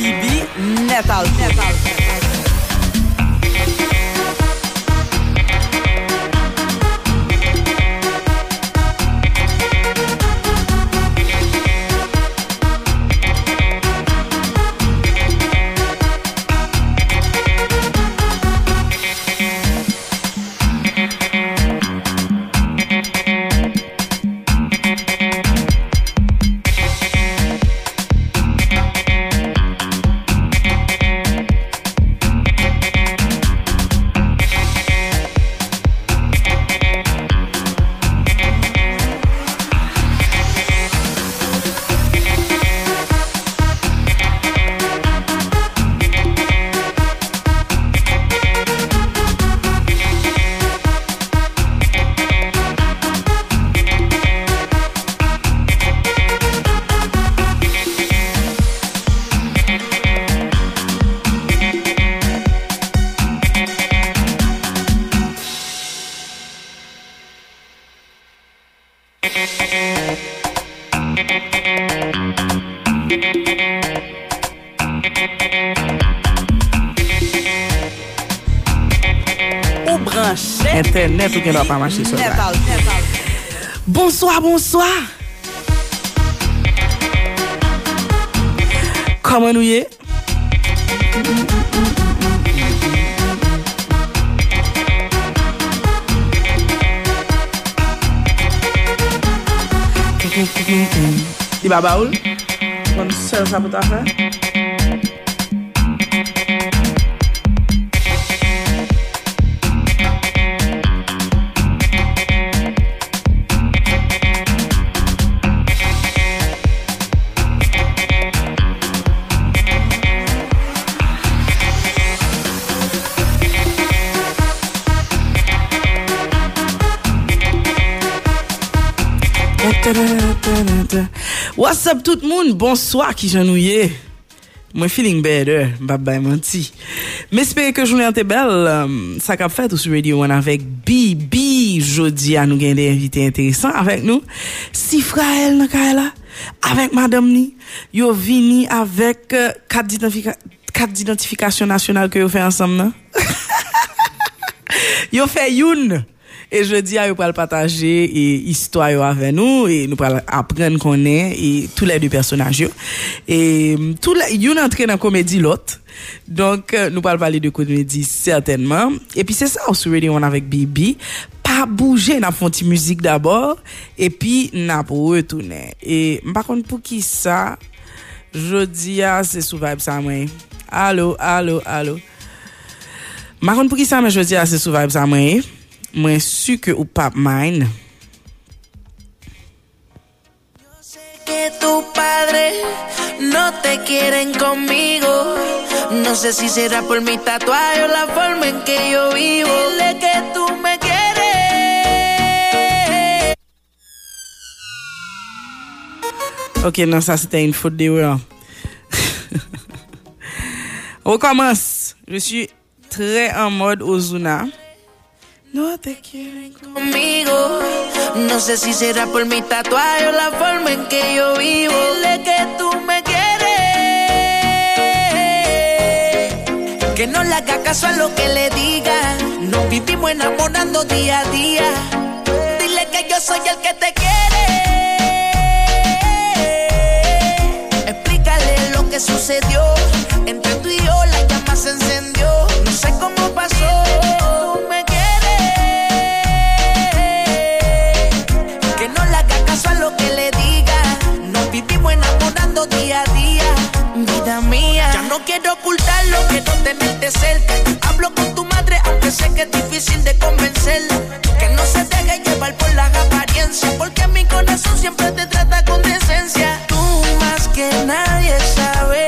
Baby, Metal. Metal. pa mache sou la. Bonsoir, bonsoir. Koman nou ye? Di ba ba oul? Kon sel sa pou ta fè? Up tout moun? Bonsoir ki jan nou ye. Mwen feeling better, bab bay manti. Men espere ke jounen te bel, um, sa kap fet ou sou Radio 1 avek BB. Jodi a nou gen de invité interesant avek nou. Sifra el nan ka la, avek madam ni. Yo vini avek uh, kat d'identifikasyon nasyonal ke yo fe ansam nan. Yo fe youn. E jodi a yo pral pataje e histwa yo ave nou, e nou pral apren konen, e tout la de personaj yo. E tout la, yon entre nan komedi lot, donk euh, nou pral pale de komedi certainman. E pi se sa ou sou Radio 1 avek Bibi, pa bouje nan fon ti muzik dabor, e pi nan pou retounen. E mpa kon pou ki sa, jodi a se sou vibe sa mwen. Alo, alo, alo. Mpa kon pou ki sa men jodi a se sou vibe sa mwen e. Mwen su ke ou pap mine. que tu padre no te quieren conmigo. No sé si será por mi tatuaje o la forma en que yo vivo. Dile que tú me quieres. Ok, non, ça c'était une faute d'erreur. On recommence. Je suis très en mode Ozuna. No te quieren conmigo. No sé si será por mi tatuaje o la forma en que yo vivo. Dile que tú me quieres. Que no le haga caso a lo que le diga. Nos vivimos enamorando día a día. Dile que yo soy el que te quiere. Explícale lo que sucedió. Entre tú y yo la llama se encendió. No sé cómo pasó. No quiero ocultarlo, quiero tenerte cerca. Hablo con tu madre, aunque sé que es difícil de convencerla. Que no se deje llevar por las apariencias. Porque mi corazón siempre te trata con decencia. Tú más que nadie sabes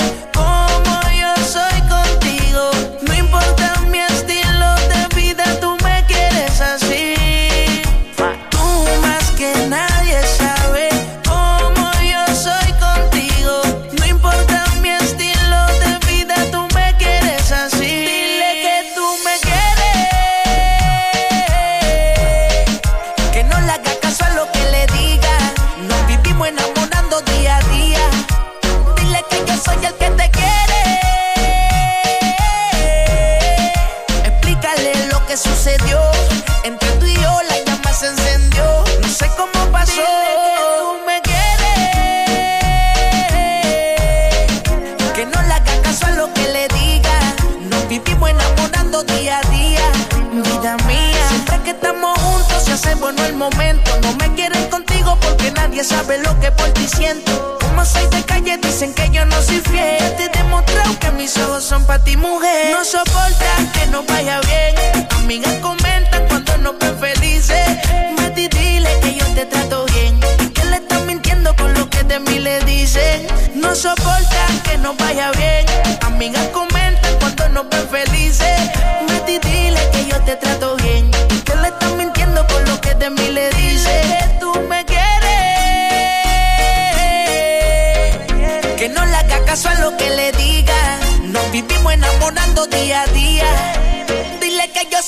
hace bueno el momento. No me quieren contigo porque nadie sabe lo que por ti siento. Como soy de calle, dicen que yo no soy fiel. Te he demostrado que mis ojos son para ti, mujer. No soportan que no vaya bien. Amigas comentan cuando nos ven felices.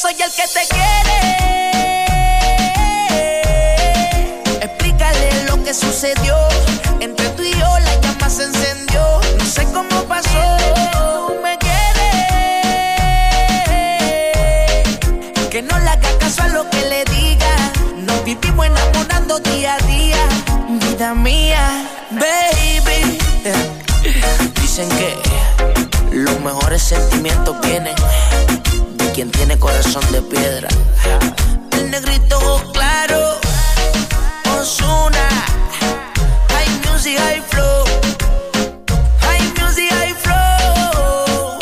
Soy el que te quiere. Explícale lo que sucedió. Entre tú y yo la llama se encendió. No sé cómo pasó. Tú me quieres. Que no le haga caso a lo que le diga. Nos vivimos enamorando día a día. Vida mía, baby. Dicen que los mejores sentimientos vienen tiene corazón de piedra. El negrito claro, Osuna, high music, high flow, high music, high flow.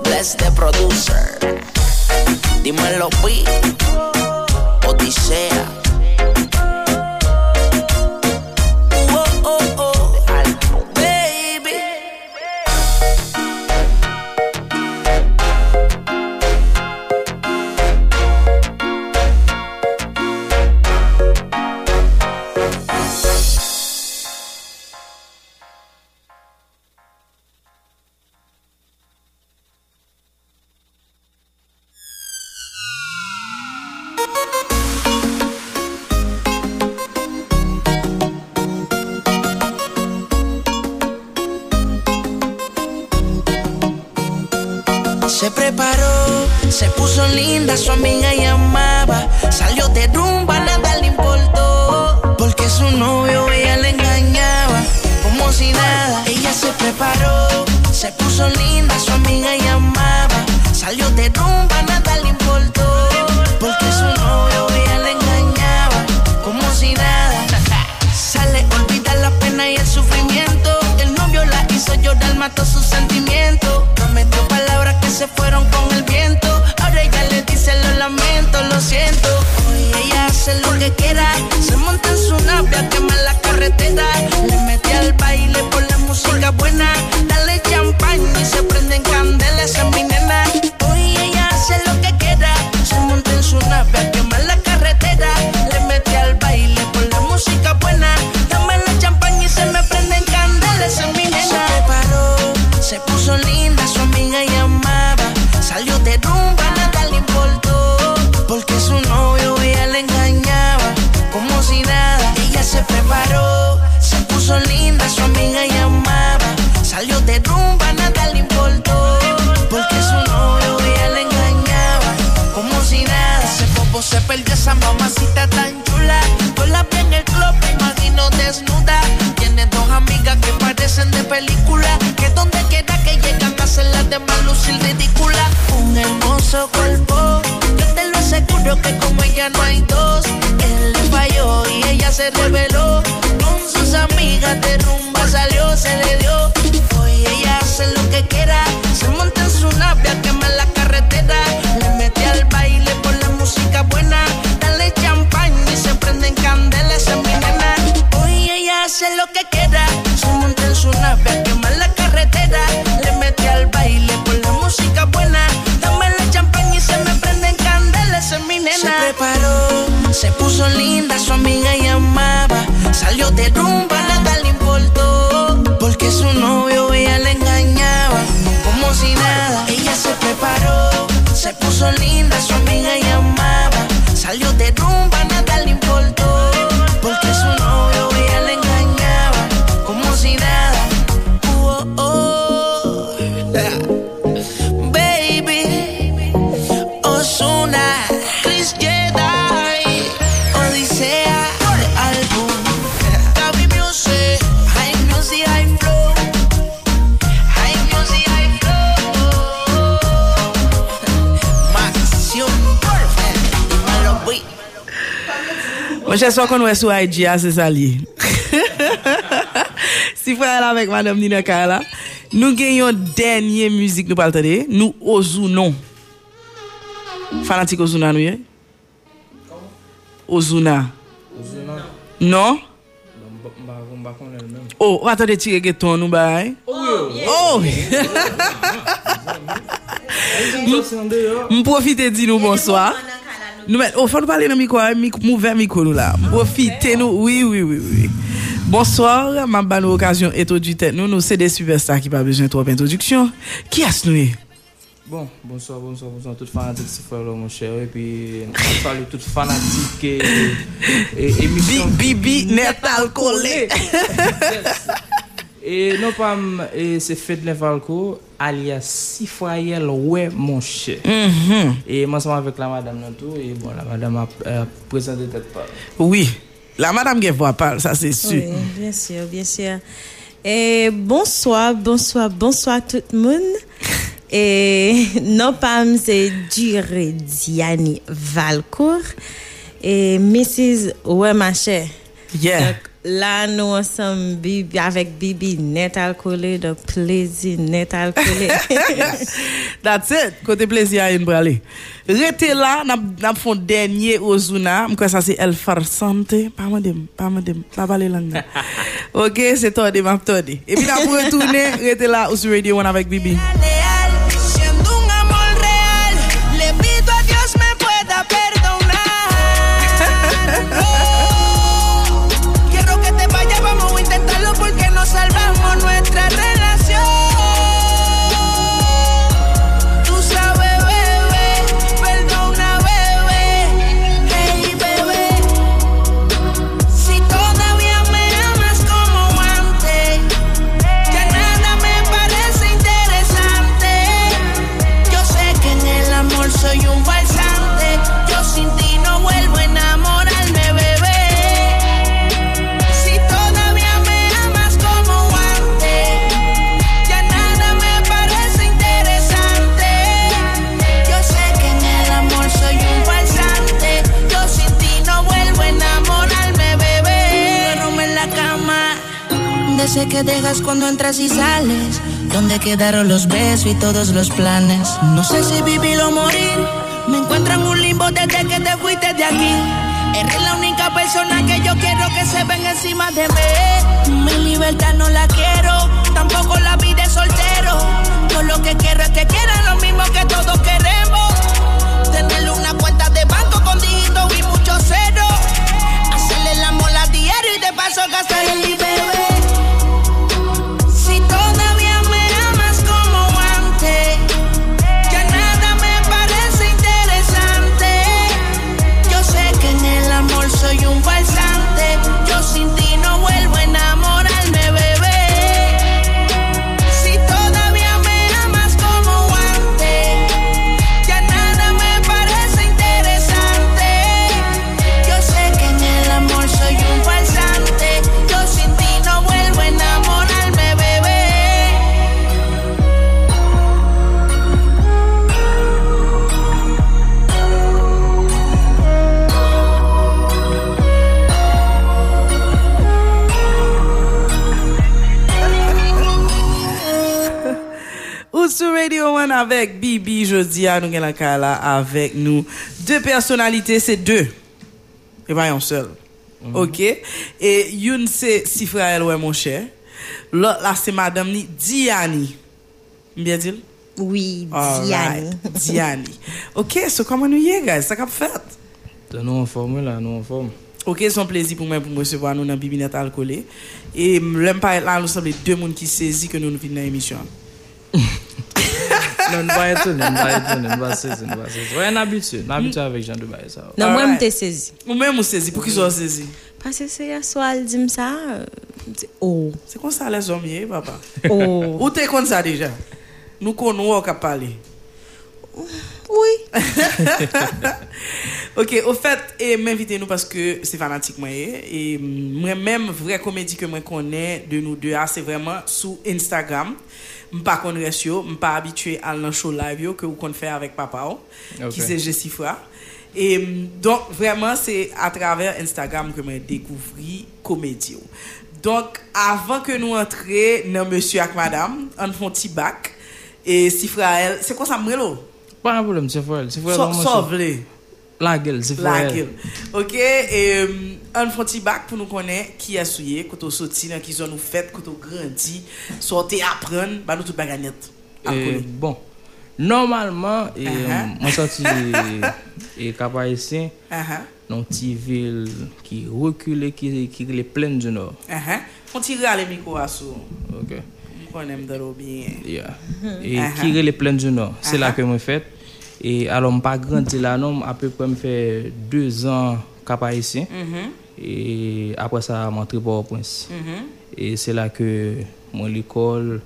Bless the producer, dímelo, P, se perdió esa mamacita tan chula. Yo la en el club, me imagino desnuda. Tiene dos amigas que parecen de película. Que donde quiera que llegan hacen las demás lucir ridícula. Un hermoso cuerpo, yo te lo aseguro que como ella no hay dos. Él le falló y ella se reveló. Con sus amigas de rumba salió, se le dio. Hoy ella hace lo que quiera. Hoy ella hace lo que quiera. Se monta en su nave a quemar la carretera. Le mete al baile por la música buena. Dame la champán y se me prenden candelas en mi nena. Se preparó, se puso linda, su amiga llamaba. Salió de rumba, nada le importó. Porque su novio ella le engañaba, como si nada. Ella se preparó, se puso linda, su amiga Mwen chè so kon wè sou IG a, se sa li. Si fwa el avèk Madame Nina Kala, nou gen yon denye müzik nou pal tade, nou Ozounon. Fanatik Ozuna nou ye? Ozuna. Ozuna, Non? Oh, wata de tire geton nou bay? Oh! M profite di nou bonsoir. Nou men, oh, ou fwa nou pale nan mikou a, mouven mikou nou la. Ou fite nou, oui, oui, oui, oui. Bonsoir, mam ban nou okasyon eto du tet nou, nou se de superstar ki pa bejwen trop introduksyon. Ki as nou e? Bon, bonsoir, bonsoir, bonsoir, tout fanatik si fwa lò, mon chè, e pi, fwa lò tout fanatik e, e, emisyon. Bibi net alkole. E, nou pam, e, se fèd le valko, alias Sifrayel Ouè mon chè. Mhm. E manseman avèk la madame nan tou, e bon, la madame a, a prezente tet pa. Oui, la madame gen vwa pal, sa se su. Oui, bien sûr, bien sûr. Et bonsoir, bonsoir, bonsoir tout le monde. Et non pas c'est Duré Diani Valcourt et Mrs. Ouais, ma chère. Yeah. Donc, Là, nous ensemble Bibi, avec Bibi net alcoolé, donc plaisir net alcoolé. That's it. Côté plaisir à une bralée. Restez là, nous avons dernier Ozuna. Je ça c'est El Farsante. Pas madame, pas madame. Ça va les non. langues. ok, c'est toi, de Et puis, nous retourner. Restez là, sur Radio 1 avec Bibi. Allez, Que dejas cuando entras y sales. Donde quedaron los besos y todos los planes. No sé si vivir o morir. Me encuentro en un limbo desde que te fuiste de aquí. Eres la única persona que yo quiero que se venga encima de mí. Mi libertad no la quiero, tampoco la vida de soltero. Yo lo que quiero es que quieran lo mismo que todos queremos. Tenerle una cuenta de banco con dígitos y muchos ceros. Hacerle el amor a diario y de paso gastar el Radio 1 avek Bibi jodi a nou gen la ka la avek nou. De personalite, se de. E pa yon sel. Ok? E yon se Sifra Elwe mon chè. Lot la se madame ni Diani. Mbyen dil? oui, Diani. Alright, Diani. Ok, so koman nou ye guys? Sa kap fet? Te nou an forme la, nou an forme. Ok, son plezi pou mwen pou mwen sevo nou nan Bibi net alkole. E lem pa et lan nou sable de moun ki sezi ke nou nou vin nan emisyon. Non, nou ba eton, nou ba eton, nou ba sezi, nou ba sezi. Wè, n'abitue, n'abitue avèk jan de baye sa. Non, moi, Alright. m'te saisi. Ou men mou sezi, pou ki so sezi? Parce que c'est soir, elle dit ça. euh, Oh, Se kon sa les om ye, papa? oh. Ou te kon sa deja? Nou kon nou wak ap pale. Oui. Ok, au fait, e m'invite nou paske se fanatik mwen ye. E mwen menm vre komedi ke mwen konen de nou de a, se vreman sou Instagram. M pa kon resyo, m pa abitue al nan show live yo ke ou kon fè avèk papa ki se Jessifra. Et donc, vraiment, c'est à travers Instagram que j'ai découvert comédie. Donc, avant que nous entrions dans monsieur et madame, on fait un petit bac. Et si frère, c'est quoi ça, Mrelo? Pas un problème, c'est frère. C'est frère. La gel, se fwe. La gel. Ok, an um, fwanti bak pou nou konen ki asouye, koto soti nan ki zon nou fet, koto grandi, sote apren, ba nou tout baganet. E, bon, normalman, e, uh -huh. mwen um, soti e kapayesen, uh -huh. nan ti vil ki rekule, ki, ki le plen du nor. Uh -huh. Fwanti re ale miko asou. Ok. Mwen konen mdaro bien. Yeah. E ki re le plen du nor, se la ke mwen fet. Et alors, je pas grandi là, non, à peu près, me fait deux ans cap haïtien. Mhm, Et après ça, je suis au prince mhm. Et c'est là que moi l'école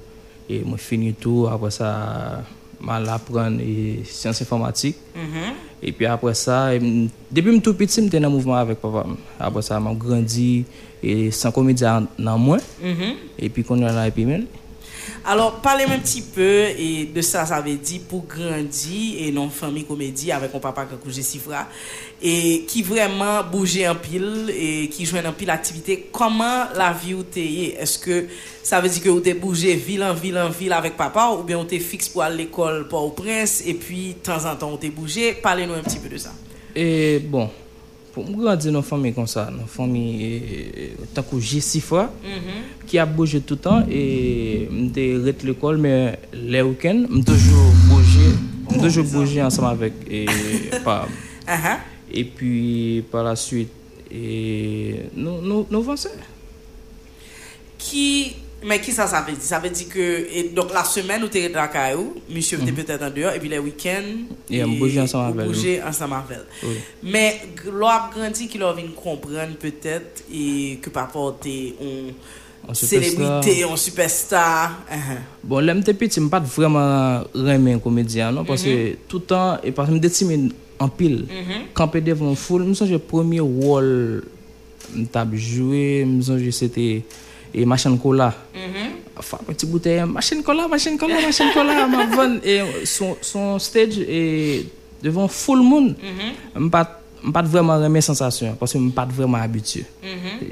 et moi fini tout. Après ça, mal apprendre et sciences informatiques. Mhm. Et puis après ça, depuis que tout petit, j'étais dans le mouvement avec papa. Après ça, j'ai grandi et sans comédie dans moi. Mhm. Et puis est là et puis même. Alors, parlez-moi un petit peu de ça, ça veut dire pour grandir et non famille comédie avec mon papa a Sifra et qui vraiment bougeait en pile et qui jouait en pile activité. Comment la vie ou t'es Est-ce que ça veut dire que vous t'es bougé ville en ville en ville avec papa ou bien vous t'es fixe pour aller à l'école pour au prince et puis de temps en temps vous t'es bougé? Parlez-nous un petit peu de ça. Et bon, pour me grandir dans une famille comme ça, dans une famille eh, tant que j'ai six fois, qui a bougé tout le temps et je rete l'école, mais les week-ends, je toujours bougé, je toujours bougé ensemble avec et pas. Uh-huh. Et puis par la suite, et nous, nous, nous avançons. Qui Men ki sa sa ve di? Sa ve di ke, et donk la semen ou te red la ka ou, misye vete pete tan deyo, epi le wiken, ou bouje ansan mavel. Men, lo ap grandi ki lo vin kompren petet, e ke pa pote, on celebrite, on superstar. Bon, lem te piti, m pat vreman remen komedyan, non? Paske toutan, e paske m detime an pil, kanpe devon foul, m sonje premier wall, m tab jowe, m sonje sete... et machine cola. Enfin, petit bouteille, machine cola, machine cola, machine cola, ma bonne. Et son, son stage est devant full monde. Je ne pas pas vraiment aimer sensation parce que je pas vraiment habitué.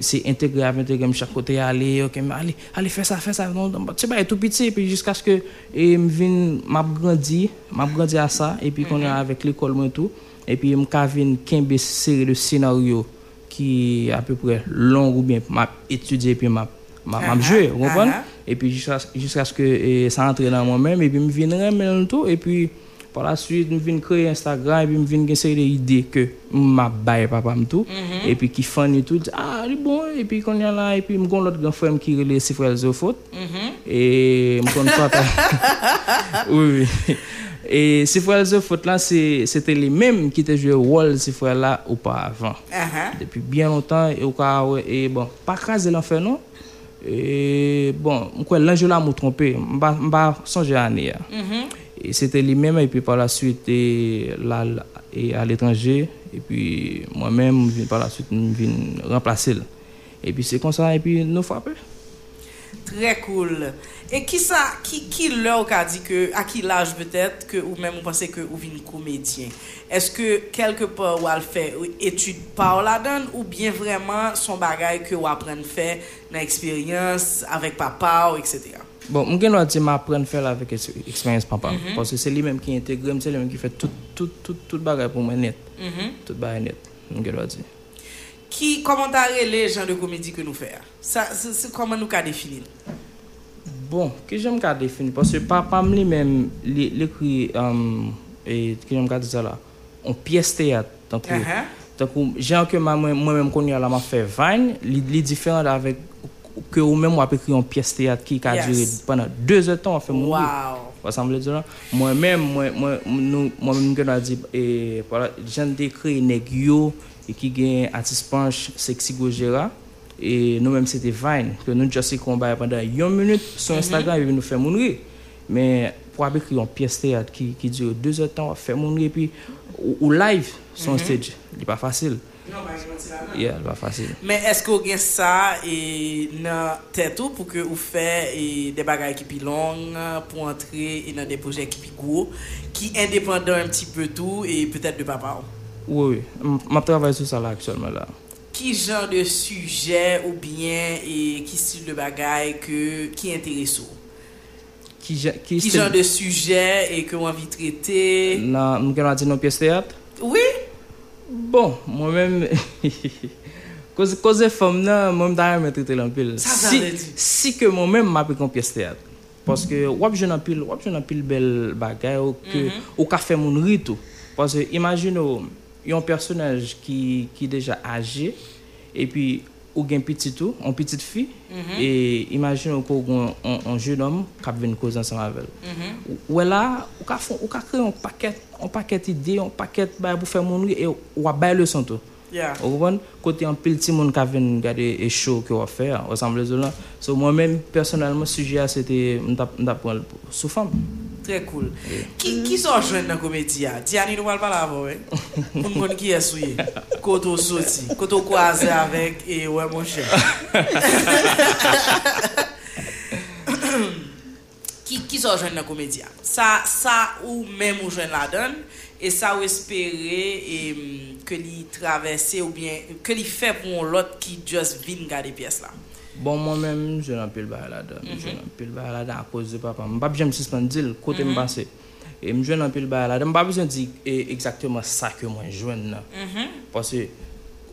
C'est intégré intégré chaque côté aller OK mais allez allez fais ça fais ça non c'est pas tout petit puis jusqu'à ce que vinn m'a grandi grandi à ça et puis qu'on est avec l'école et tout et puis ka vinn kembe série de scénario qui à peu près long ou bien m'a étudié puis m'a m'a m'a Ah, joué vous ah, comprenez? ah. et puis jusqu'à jusqu'à ce que ça entre dans moi-même et puis me vinn remettre tout et puis par la suite, je viens créer Instagram et puis je viens une série d'idées que m'a baillé papa me tout. Et puis qui fun et tout ah bon et puis quand il y a là et puis me gon l'autre grand frère qui relève ses frères au foot et me connais pas oui oui. Et ces frères au foot là c'est c'était les mêmes qui étaient joué rôle ces frères là auparavant. Depuis bien longtemps et au cas et bon pas craser l'enfer non? Et bon là m'a trompé songer année hein. et c'était les mêmes et puis par la suite et là et à l'étranger et puis moi-même je par la suite je viens remplacer et puis c'est comme ça et puis nous frapper Très cool. Et qui ça, qui, qui leur a dit que, à qui l'âge peut-être, que ou même vous pensez que vous venez comédien? Est-ce que quelque part vous avez fait étude par là-dedans ou bien vraiment son bagage que vous apprenez faire dans l'expérience avec papa ou etc. Bon, je vais dire m'apprendre à faire avec ex- expérience papa. Parce que c'est lui-même qui intègre, c'est lui-même qui fait tout, tout, tout, tout bagage pour moi net. Tout bagage net. Je vais dire. Qui, comment les gens de comédie que nous faisons? Ça, c'est comment nous qu'a définir? Bon, ki jom ka defini, pwase papam li men, li kri, um, e, ki jom ka disa la, on piyes teyat, tankou, uh -huh. tankou, jan ke mwen mwen konye la ma fe vany, li, li diferent avèk, ke ou men mwen apè kri on piyes teyat ki ka yes. dure panan 2 etan an fe moun. Wow! Pasamble di lan, mwen men, mwen men, mwen men gen a di, e, pala, jan de kri neg yo, e ki gen atispanj seksi gojera, E nou menm se te vine, ke nou jose konbaye pandan yon minute, sou Instagram yon nou fè moun ri. Men, pou apè ki yon piyes teyat ki, ki diyo 2 etan, fè moun ri, pi ou, ou live son stage, li pa fasil. Non, ba yon ti la nan. Yeah, li pa fasil. Men, eske ou gen sa nan tètou pou ke ou fè de bagay ki pi long, pou antre nan de projè ki pi gwo, ki indépendant un pti peu tou, e pètèt de papa ou? Oui, oui. M ap travay sou sa la aksyonman la. ki jan de suje ou bien e ki stil de bagay ke, ki entereso? Ki, ja, ki, ki jan de suje e ke ou anvi trete? Nan, mwen gen an di nan piyes teat? Oui. Bon, mwen men... Koze fom nan, mwen mwen dayan mwen trete lampil. Sa si, zan di. Si ke mwen men mwen kon piyes teat. Paske wap jen apil, wap jen apil bel bagay ou, ke, mm -hmm. ou ka fe moun ritou. Paske imagine ou... yon personaj ki, ki deja aje, epi ou gen pitit mhm. e ou, an pitit fi, mm -hmm. e imajin ou kon an jen om kap ven kouz ansan mavel. Mm -hmm. Ou e la, ou ka, fon, ou ka kre yon paket, yon paket ide, yon paket bay pou fè moun li, e ou a bay le son tou. Yeah. Ou kon, kote yon pil ti moun kap ven gade e show ki ou a fè, ou san blè zon la. So mwen men, personelman, suje a, se te mta pon sou fam. Tre cool. Ki, ki so jwen nan komedi ya? Diani nou wal pala avon, we? Moun kon ki esouye. Koto soti. Koto kwaze avek e wè mon chè. ki, ki so jwen nan komedi ya? Sa, sa ou mèm ou jwen la don, e sa ou espere e, mm, ke li travesse ou bien, ke li fe pou an lot ki just vin gade piyes la. Bon, mwen men, jen an pil bay la dan. Jen an pil bay la dan a kouz de papa. Mbap jen msispandil, kote mbase. E mjwen an pil bay la dan. Mbap jen di e, exactement sa ke mwen jwen nan. Pase...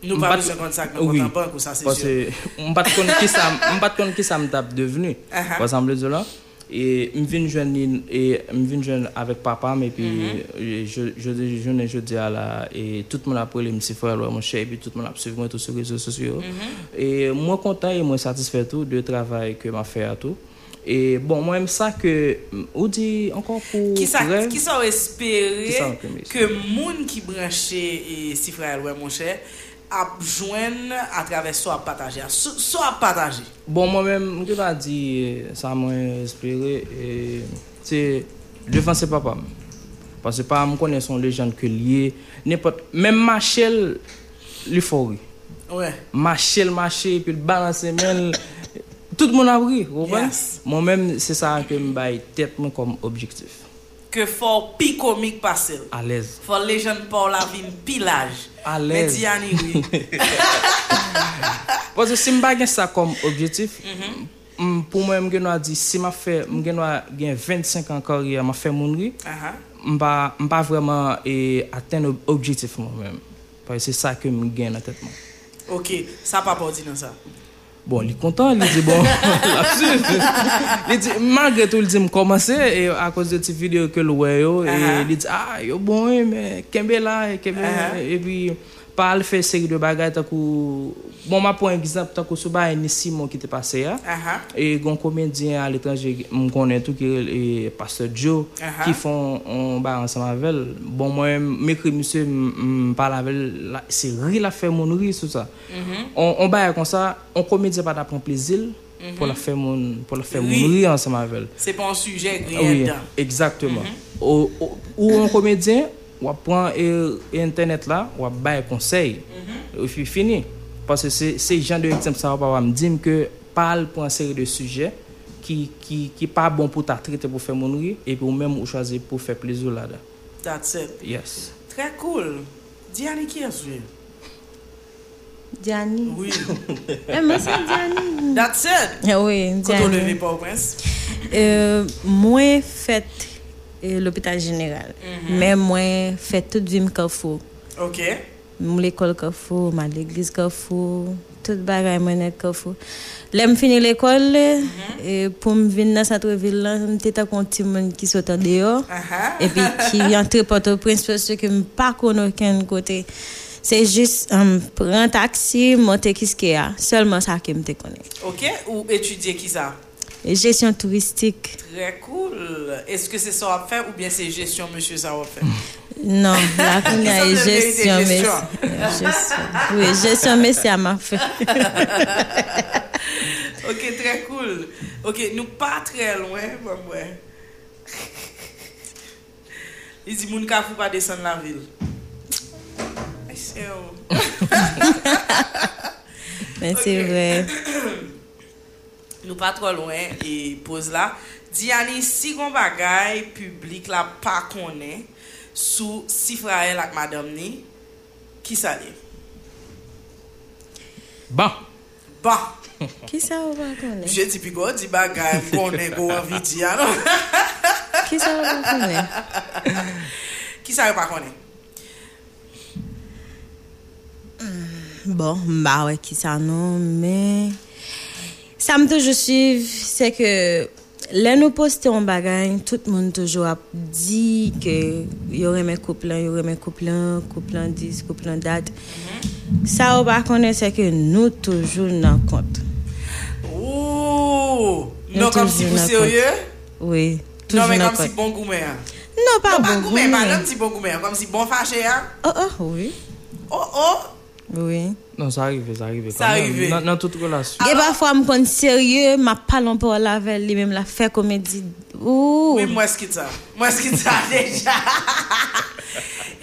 Nou pa mwen kon sa kon kontan bank ou sa se jwen. Pase mbat kon ki sa mtap devenu. Kwa san ble de la. E, e m vin jwen avèk papam mhm. e pi jounen joudi ala e tout moun ap wèle m si fèl wè mwen chè e pi tout moun ap suiv mwen tout sou rezo sosyo. E mwen kontan e mwen satisfè tou de travay ke m a fè a tou. E bon mwen m sa ke ou di ankon pou rev. Ki sa w espere ke moun ki branche e si fèl wè mwen chè ap jwen a traves so ap pataje. So, so ap pataje. Bon, mwen men, mwen te pa di sa mwen espere, e, se devan se papam. Pase pa mwen konen son lejan ke liye, nepot, men machel li fori. Ouais. Machel, machel, pil balanse men, tout moun avri, ouwen. Yes. Mwen men, se sa anke mwen bay tet mwen kom objektif. ke for pi komik pasel. A lez. For legend pa la vin pilaj. A lez. Meti aniwi. Pwazè si mhm. m bagen sa kom objektif, mm -hmm. m, pou mwen m genwa di, si ma fe, m genwa gen 25 an kori, ma fe moun ri, uh -huh. m, ba, m ba vreman e, aten objektif mwen mwen. Pwazè se sa ke m gen nan tetman. Ok, sa pa pa di nan sa? Bon, li kontan, li di bon, lapsus. li di, malgre tout, li di m komanse, e a koz de ti video ke l wè yo, e Aha. li di, ah, yo bon, men, kembe la, e kembe, Aha. e pi, pa pal fè seri de bagay takou, bon ma pou an takou sou ba ene Simon ki te pase ya, uh -huh. e gon komedyen al etranje m konen tou ki e Pastor Joe, uh -huh. ki fon on ba ansan mavel, bon mwen mekri msè m pal avel, se ri la fè moun ri sou sa. Uh -huh. on, on ba ya kon sa, on komedyen pa da pon plezil, mhm. pou la fè moun, pou la fè oui. moun ri ansan mavel. Se pon suje griye dan. Oui, exactement. Mm -hmm. Ou an komedyen, wap pran e, e internet la, wap baye konsey, ou fi fini. Pase se jan de eksemp sa wap wap mdim ke pal pou an seri de suje ki, ki, ki pa bon pou ta trite pou fe moun ri, epi ou menm ou chwazi pou fe plezou la da. That's it. Yes. Tre cool. Diani ki aswe? Diani. Oui. E mwen se Diani. That's it. Eh oui, Diani. Koto leve pa ou prens? Euh, mwen fet l'hôpital général. Mais moi, fait toute vie Carrefour. Ok. Mon l'école Carrefour, ma l'église Carrefour, tout bagay moi net Carrefour. Là, me fini l'école, et pour me venir dans cette ville là, j'étais un petit monde qui sortait dehors. Et puis qui entre Port-au-Prince parce que je pas connais aucun côté. C'est juste um, prendre un taxi, monter Kiskeya. Seulement ça que je te connais. Ok. Ou etudye ki sa? Gestion touristique. Très cool. Est-ce que c'est ça wap fè ou bien c'est gestion monsieur ça wap fè? Non, là, on y a Ça, c'est gestion, mais gestion. Oui, gestion, mais c'est à ma fait. Ok, très cool. Ok, nou pa très loin, bon mwen. Li di moun ka fou pa desen la vil. Ay, se yo. Mais c'est vrai. nou pa tro loin e pose la, di si kon bagay publik la pa konen sou si frael ak madam ni, ki sa li? Ba. Ba. Ki sa ou pa konen? Je di pi go di bagay konen go anvi di anon. Ki sa ou pa konen? Ki sa ou pa konen? Hmm, bon, ba wè ki sa nou, men... Sa m toujou suiv, se ke lè nou poste yon bagay, tout moun toujou ap di ke yo reme kouplan, yo reme kouplan, kouplan dis, kouplan dat. Sa ou pa konen se ke nou toujou nan kont. Ouh, non kom si pou serye? Oui, Non men kom si kont. bon goumen an. Non, pa Non, pa bon goumen, pa goumen. nan ti bon goumen an, kom si bon fache an. Oh, oh, oui, Oh, oh, oui. Non, sa arrive, sa arrive. Sa arrive. Nan, nan tout relasyon. Ge pa fwa m kon serye, ma palon pou la vel li, mem la fe komedi. Ouh. oui, mwen skit sa. Mwen skit sa deja.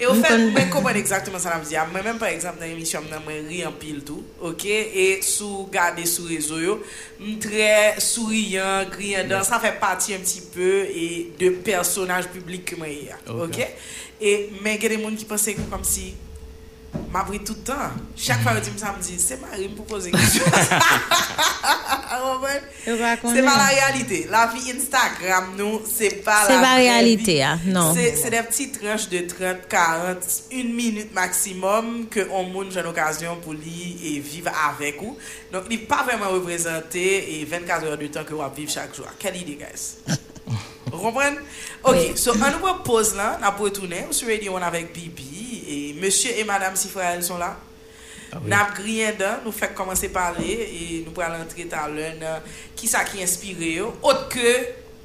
E ou fèt, mwen kompon exactement sa nam di ya. Mwen men par exemple nan emisyon mnen mwen ri an pil tou. Ok? E sou gade sou rezo yo, m tre souriyan, griyan dan. Sa fè pati un pti peu e de personaj publik ke mwen ya. Ok. Ok? E men gen de moun ki pense kom si m apri toutan. Chak fwa yo di m sa m di, se mari m pou pose kisyon. Wawen? Yo pa konen. Se pa la realite. La vi Instagram nou, se pa Se la pa vraie realite, vie. ah, non. Se se des petites tranches de 30, 40, une minute maximum que on moun jen okasyon pou li e vive avek ou. Donc, li pa vreman reprezente e 24 heures de temps que wap vive chak jwa. Quelle idée, guys? Comprenez? Ok, Oui. so an nou pose là, na pou retourner, ou sur Radio 1 avec Bibi, et monsieur et madame Sifrael sont là. Ah oui. Nap griyen dan, nou fèk komanse pale E nou pral antre talen nan Ki sa ki inspire yo Ot ke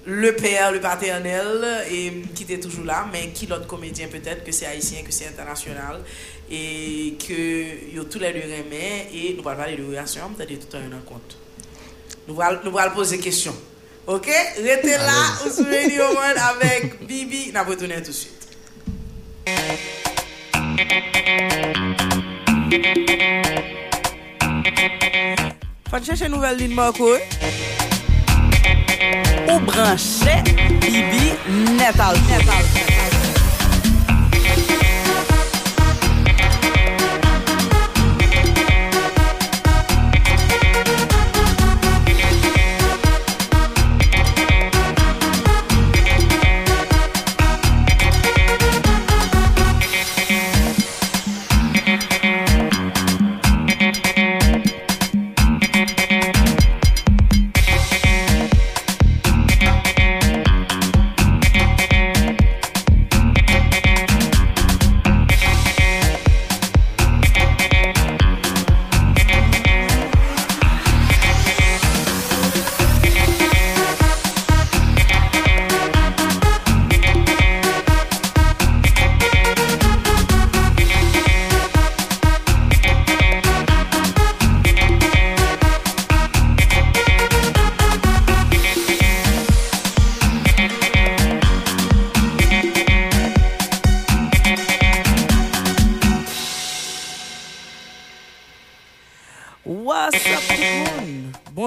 le père, le paternel E ki te toujou la Men ki lot komedyen peut-être Que se haisyen, que se internasyonal E ke yo tou le de remen E nou pral pale de relasyon Mwen te tout an yon an kont Nou pral, nou pral pose kesyon Ok? Rete la ou sou Radio 1 Avek Bibi Nap retounen tout suite Fwa chèche nouvel din Marco? Ou branche, Bibi Netal. What's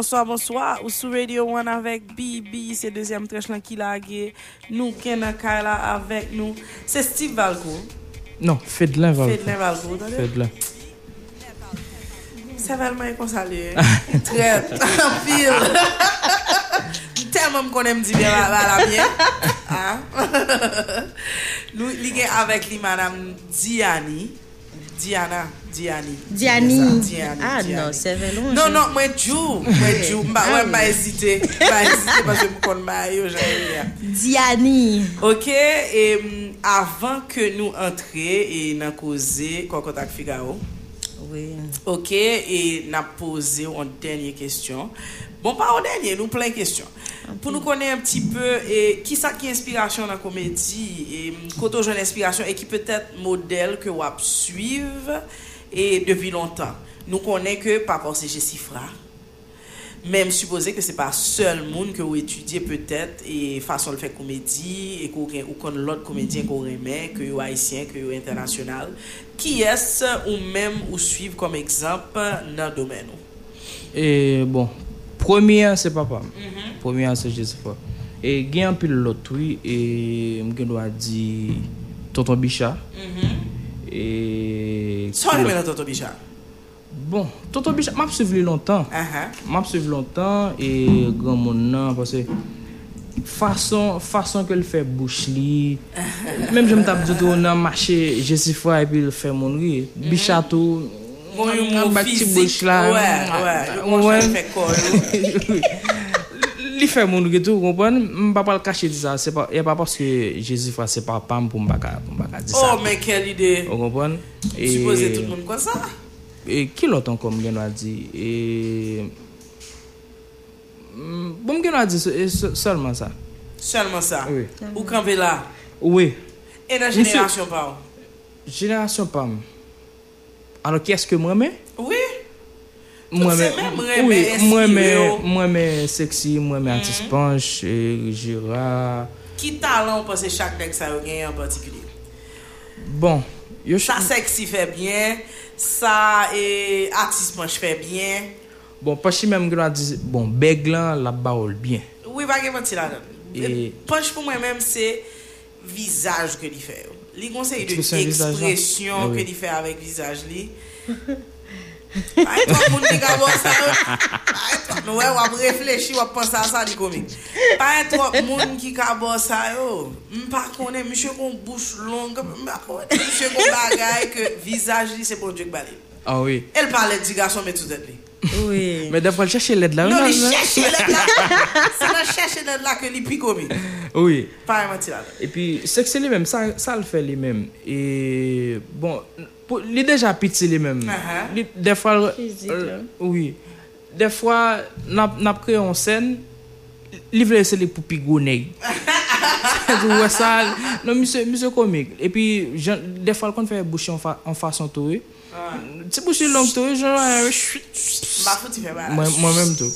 Bonsoir, bonsoir. Ou sou Radio 1 avek Bibi, se deuxième trèche lan ki lage. Nou Kenan Kaila avek nou. Se Steve Valco. Non, Fedlin tade? Fedlin. Se velman e konsalye. Tret, an pil. Telman m konen m di bè la la bie. Ha? Nou li gen avek li madame Diani. Diana, Diani. Diani. Diani. Ah Diani. non, se velon. Non, non, mwen djou, djou, mba, Ah wè oui. mba ezite, mba ezite parce mwen kon mba yo jan ya. Diani. Ok, e m, avan ke nou entre e nan koze Kokotak Figaro, Oui. ok, e nan pose ou an Bon, pa ou denye, nou plen kestyon. Pou nou konen un pti peu, e, ki sa ki inspirasyon nan komedi, e, m, koto jen inspirasyon, e ki peut-être model ke wap suiv, e depi lontan. Nou konen ke pa porse Jesifra, Même supposer que c'est pas seul monde que vous étudiez peut-être et façon de faire comédie et qu'on ou l'autre comédien qu'on remet que vous haïtien que vous international qui est-ce ou même ou suivre comme exemple dans le domaine? Ou? E bon, Premier se papam. Mhm. Mm -hmm. Premier se Josepha. E gen anpil lot wè, e mgen do a di Tonton Bicha. Mm -hmm. E... Son remè nan Tonton Bicha? Bon, Tonton Bicha, m ap suvli lontan. Uh -huh. M ap suvli lontan, e gran moun nan, pwase... Fason, fason ke l fè bouch li uh-huh. Mèm jèm tap djoto nan mache Josepha epi l fè moun ri mhm. Bicha tou Gon yon mou fizik. Ouè, ouè. Yon mou chanj fè kor yo. Li fè moun nou getou, kompon? Mpa pal kache di sa. E pa paske Jezi fwa se pa pam pou mbaka di sa. Oh, men kel ide. O kompon? Supose tout moun kwa sa. E ki lotan kon mgen wadi? E... Bon mgen wadi, solman sa. Solman sa? Oui. Ou kanve la? Oui. E nan jenerasyon pa ou? Jenerasyon pa ou. Ano ki eske mwen men? Oui. Mwen men seksi, mwen men antispanche, gira. Ki talan ou pase chak dek sa yo genye an patikuli? Bon. Sa seksi fe bien, sa antispanche fe bien. Bon, pache menm gen an dizi, bon, beg lan la baol bien. Oui, bagen mwen ti la nan. Pache pou mwen menm se vizaj ke li fe yo. Li konsey de Ekspresyon Oui. ke li fè avèk vizaj li? E to moun ki ka bon sa yo. To, wè wap reflechi wap pansa a sa di komik. E to moun ki ka bon sa yo. Mpa konen, msye kon bouch long, mpa konen, msye kon bagay ke vizaj li se bon djek bali. Ah oui. El pale di gason met tout et li. Oui. Mais des fois, elle cherche l'aide là. Non, elle cherche l'aide là. C'est la cherche l'aide là que les pics Oui. Pas Et puis, c'est que c'est lui-même, ça, ça le fait lui-même. Et bon, il est déjà petit lui-même. Uh -huh. Des fois, Physique, euh, oui. Des fois, n'a créé en scène, il veut laisser les poupées gonner. ouais, ça, non, monsieur, monsieur comique. Et puis, je, des fois, quand on fait boucher en, fa, en façon tourée, Ti bouchi long tou, jen wè wè chwit. Ba fouti fè ba Mwen Mwen mèm tou.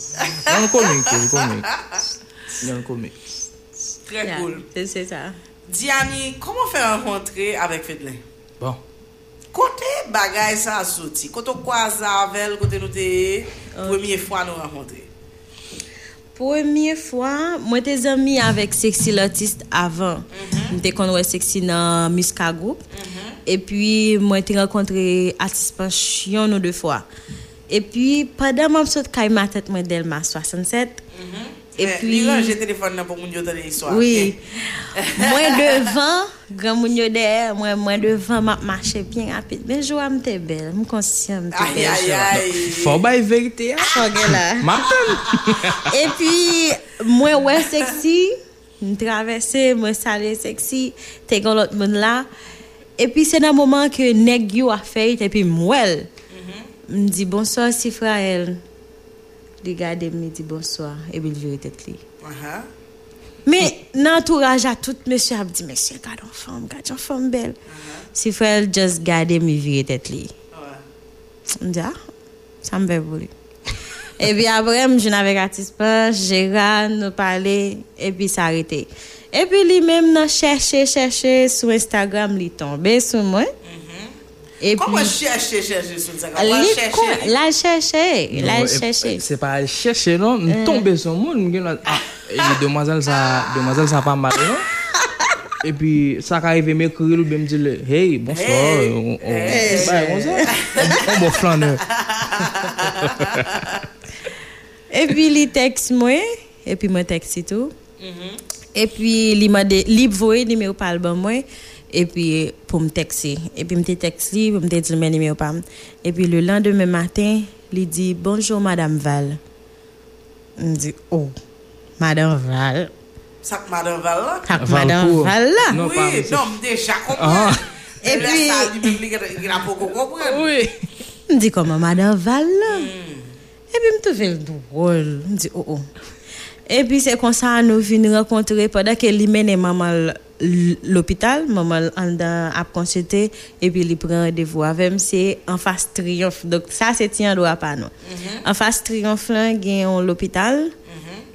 Yon komik, yon komik. Yon komik. Trè koul. Se sa. Di ami, koman fè renkontre avèk Fedlen? Bon. Kote bagay sa soti? Kote kwa zavel, kote nou te premye fwa nou renkontre? Premye fwa, mwen te zami avèk seksi l'artist avan. Mwen mm-hmm. te konwe seksi nan Miska Group. Mm-hmm. E pi mwen te renkontre artist panchyon nou de fwa. E pi padan mwen sot kay ma tèt mwen Delma 67. E Eh, pi... Li ranje telefon nan pou moun yo tade iswa. Oui. Mwen devan, gran moun yo der, mwen mwen devan map mache bien rapide. Men jou am te bel, mwen konsyen am te Ay, bel. ay, jou. ay. Fò bay verite ya. Fogue la. Martin. E pi, mwen wè seksi, mwen travese, mwen sale seksi, te kon lot moun la. E pi, se nan mouman ke neg yo a feyt, e pi mwel. Mwen di, bonsoir si. Li gade mwen di bonsoir, e pi l viri tet li. Aha. Me nan entourage a tout mesye ap di, mesye, gade an fom, gade an fom bel. Si fra el just gade mi viri tet li. Ouais. M di, ah, sa m ve voli. e pi apre, m jen avek artist pa, Gérard nou pale, e pi sa arete. E pi li menm nan chèche, chèche, sou Instagram li tombe sou mwen. E Koman sou Instagram? Wan li chèche? kon, la chèche, la Non, e- chèche. Se pa al chèche non, tombe moun, m gen la, ah, e li demoiselle sa, demoiselle sa pa mari non? E pi, sa ka arrive me kri ou be m di le, hey, bonsoir, Hey, on, on, hey. Bay, on sa, on, on bo flan nou. E pi li teks mwen, e pi mwen teks tou. E pi li ma de, li voye nime ou pal ban E pi pou m teksi. E pi m te teksi, pou m te di meni me ou pam. E pi le lan matin, li di, bonjour madame Val. M di, oh, madame Val. Sak madame Val la? Sak madame Val la. Non, oui, non, m deja kompren. Ah. E pi... E la sa di publik gira pou kon kompren. Oui. M di, koman madame Val la? Mm. E pi m te vel drôle. M di, oh, oh. E pi se konsa an nou vin renkontre padak e li mene mamal... l'hôpital, maman an dan ap konsulte, e pi li pren rendez-vous avem, se en face triomphe. Donc sa se tiyan do apan nou. En face triomphe gen yon l'hôpital,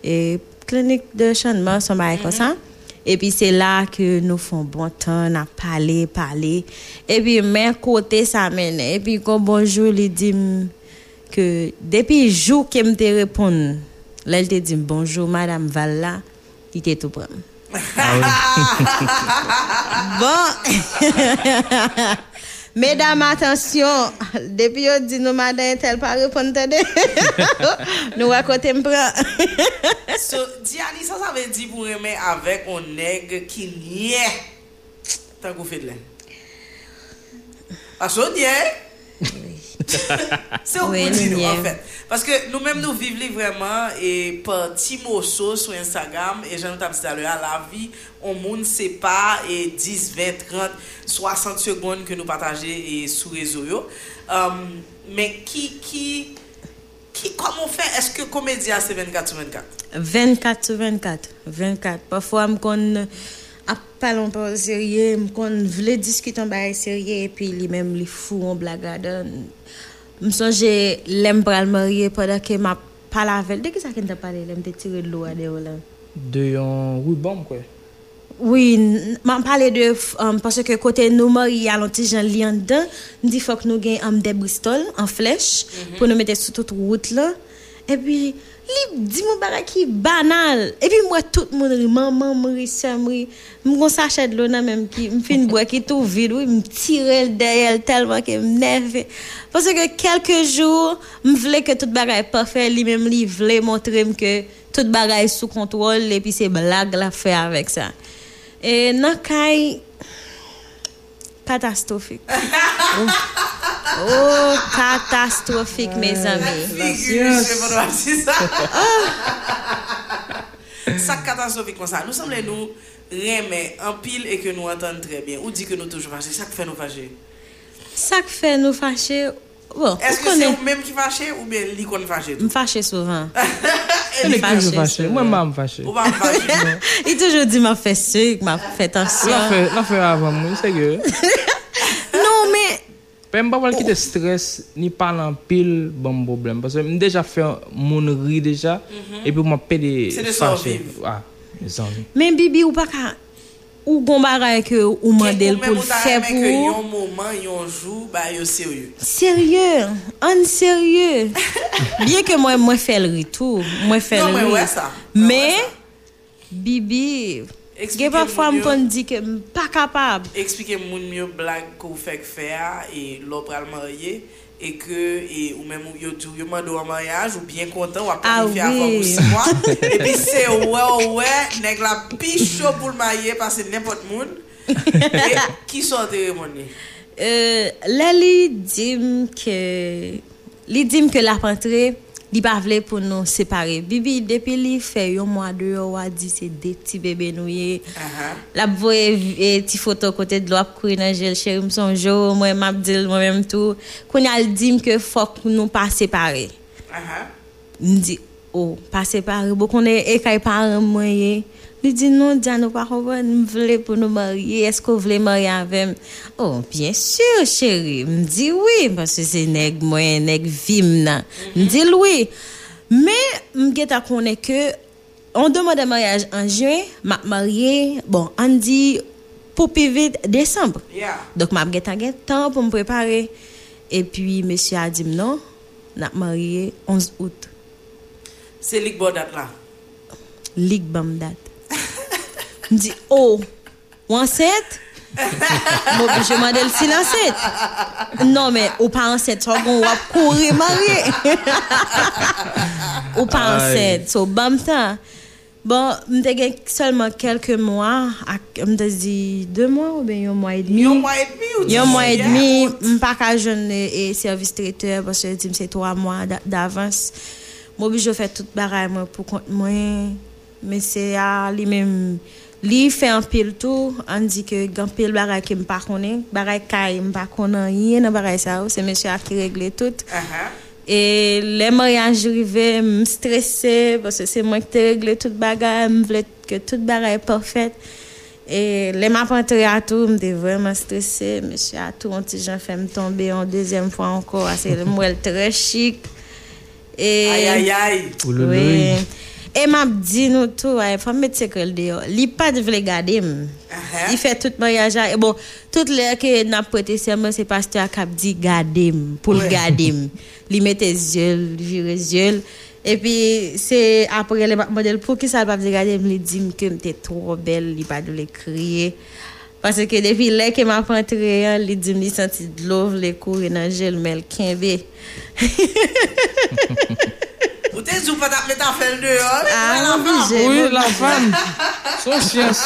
e klinik de chanman, son baye kon sa. E pi se la ke nou fon bon tan, na pale, pale. E pi men kote sa mene. E pi kon bonjou li dim ke depi jou ke m te repon, lèl te dim bonjou madame Valla, li te tou pram. Bon. Mesdames, attention. Depuis yo dit nous madame tel pas répondre. Nous à côté me prend. So, Diani, ça, ça veut dire pour aimer avec un nègre qui niait. Tant qu'on fait de l'air. Parce qu'on niait. C'est au Oui, nous nous, en fait. Parce que nous-mêmes, nous vivons vraiment et par Timoso sur Instagram, et j'en ai dit à la vie, on monde sait pas et 10, 20, 30, 60 secondes que nous partageons et sur les réseaux. yo. Um, mais qui, qui, qui, comment on fait? Est-ce que comédien c'est 24 sur 24? 24 sur 24. 24. Parfois, je kon a parlé pas sérieux, je kon vle discuter un bail sérieux et puis lui même li fou en blague. Je songe l'aime pral marier pendant que m'a parlé avec. Dès que ça qu'on t'a parlé, l'aime te tirer de l'eau à dehors là. De yon ruban quoi. Oui, m'a parlé de um, parce que côté nous mariés à l'antigen li en dedans, dit faut que nous gagne um, des Bristol en flèche pour nous mettre sur toute route là. Et puis li dit mon barak qui banal. Et puis moi tout monde ri, maman me sœur me ri. M'gon sachet de l'eau nan même qui me fin boire qui tout vide, oui, me tirer le derrière tellement que m'nerve. Parce que quelques jours, me voulais que tout bagay parfait, lui même li voulait montrer me que tout bagay sous contrôle et puis c'est blague la fait avec ça. Et nan kay Katastrofik. Oh, katastrofik, me zami. Sa katastrofik kon sa. Nou semble nou reme anpil e ke nou antan trebyen. Ou di ke nou toujou fache. Sa k fe nou fache? Sa k fe nou fache... Bon, Est-ce que c'est vous-même qui fâché ou bien lui qu'on fâché tout? me fâcher souvent. Elle est fâché, toujours fâchée. c'est Moi, m'a me pas me fâcher? Il toujours dit m'a fait ce, m'a fait attention. La fait, avant moi, sérieux. Non mais Pe m pa wal ki te stres, ni parle en pile, bon problème. Parce que m déjà fait mon ri déjà, et puis m pe de C'est de. Ah, envies. mais Bibi ou pas ou gon bagay que ou mandel le faire que pour yon. Bien mais riz. ouais, ça. Ouais, Mais, ouais, ça. Bibi, parfois mieux. me kon di que m pas capable. Expliquez moun pral marié et que et, ou même yo tout yo mando en mariage ou bien content ou après ah oui. avant six mois. Et puis c'est ouais ouais nèg la picho pour le marier parce que n'importe monde et qui sont cérémonie euh là li dim que li dim que la rentrée li pa vle pour nous séparer. Bibi, depuis li fait un mois, deux mois, dit c'est des petits bébés noués. uh La voye e ti foto kote de lop kouy nan jel chéri m son jo, mwen map dil mwen mèm tou. Koun al dim ke fok nou pa separe. M di, oh, pa separe, bo konen e kay paran mwen ye. Li di, non, diyan nou pa kompon, m vle pou nou marye, esko vle marye avem? Oh, bien sûr, chéri. M di, oui, parce se neg mwen, neg vim nan. M di, oui. Mais, m geta konen ke, on demande un mariage en juin, m'a marié, bon, on dit, pour plus vite, décembre. yeah Donc, m'a geta gen temps pour me préparer. Et puis, monsieur a dit, non, n'a marié 11 août. c'est lik bon date là Ligue bam date. M di, oh, wanset? M obije mandel si lanset? Non men, ou pa anset, so gon wap kouri marye. ou pa anset, so bam ta. Bon, m te gen selman kelke mwa, m te zi 2 mwa ou ben yon mwa et demi. Yon mwa et demi ou di? Yon mwa et demi, m pa ka joun e servis trete, baswe di m se 3 mwa d'avans. M obije fè tout baray mwen pou kont mwen, men se a li menm li fait un pile tout, on dit que gan pile bagay qui m pa konnen, bagay kay m pa konnen rien dans bagay ça, c'est monsieur qui règle tout. Uh-huh. Et les mariages arrivaient, je stressée parce que c'est moi qui te réglé toute bagay, rentré à tout, j'étais vraiment stressée. Monsieur a tout, un petit Jean fait me tomber en deuxième fois encore. C'est le moelle très chic. Et aïe aïe aïe Ouloulou. E map di nou tou, ay, fòm met sekrel de yo, li pat vle gade m. Uh -huh. Li fè tout maryajan, e bon, tout lè ke nap prete seman se pastor kap di gade m, pou l gade m. Li mette zyol, vire zyol, e pi se apre le model pou ki sal pap di gade m, li di m ke m te tro bel, li pat vle kriye. Pase ke depi lè ke m ap rentre, li di m li senti dlov, le kou renanjel, mel kenbe. ou pa tap met an fel dehors? Ah, obligé. Oui, la femme. Son science.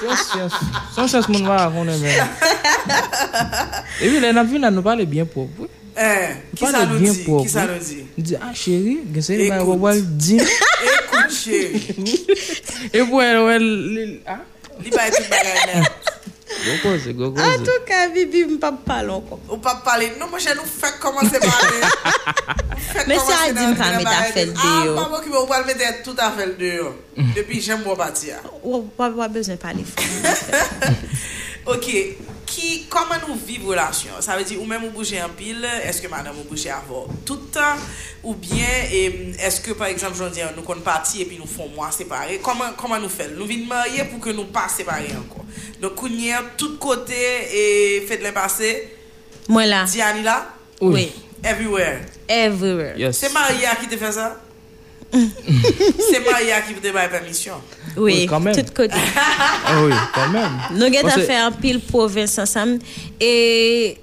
Son science. Son science, mon va konnen men. Et puis, là, nous nous parler bien propre. oui. Eh, ki Parle sa nou bien di? propre, Ki sa oui. nou di? Il dit, ah chérie, wawal chéri, Et puis, elle, elle, ah, li bagay. Go cause, go En tout cas, Bibi m'a pas parler encore. Ou pa pale, nou mwen chè nou fèk komanse pale. Mais ça a dit me pas mettre à fel Ah, pale mette tout a fel deyo. Depi jem mwen pati ya. Ou pas pas besoin de parler. Ok, ki, koman nou viv relasyon? Sa ve di ou men ou bouje an pil, eske madame ou bouje avon toutan, ou bien, em, eske par exemple, joun di, nou kon pati epi nou fon mwa separe, koman, koman nou fel? Nou vin marye pou ke nou pa separe anko. Nou kounye tout kote e fet len pase, Moi là. Diani la, Oui. everywhere. Everywhere. Yes. Se Maria ki te fe sa? Se Maria ki pou te baye permisyon. Oui, tout kote. Oui, quand même. Nou gen ta fè an pil provins ansam. E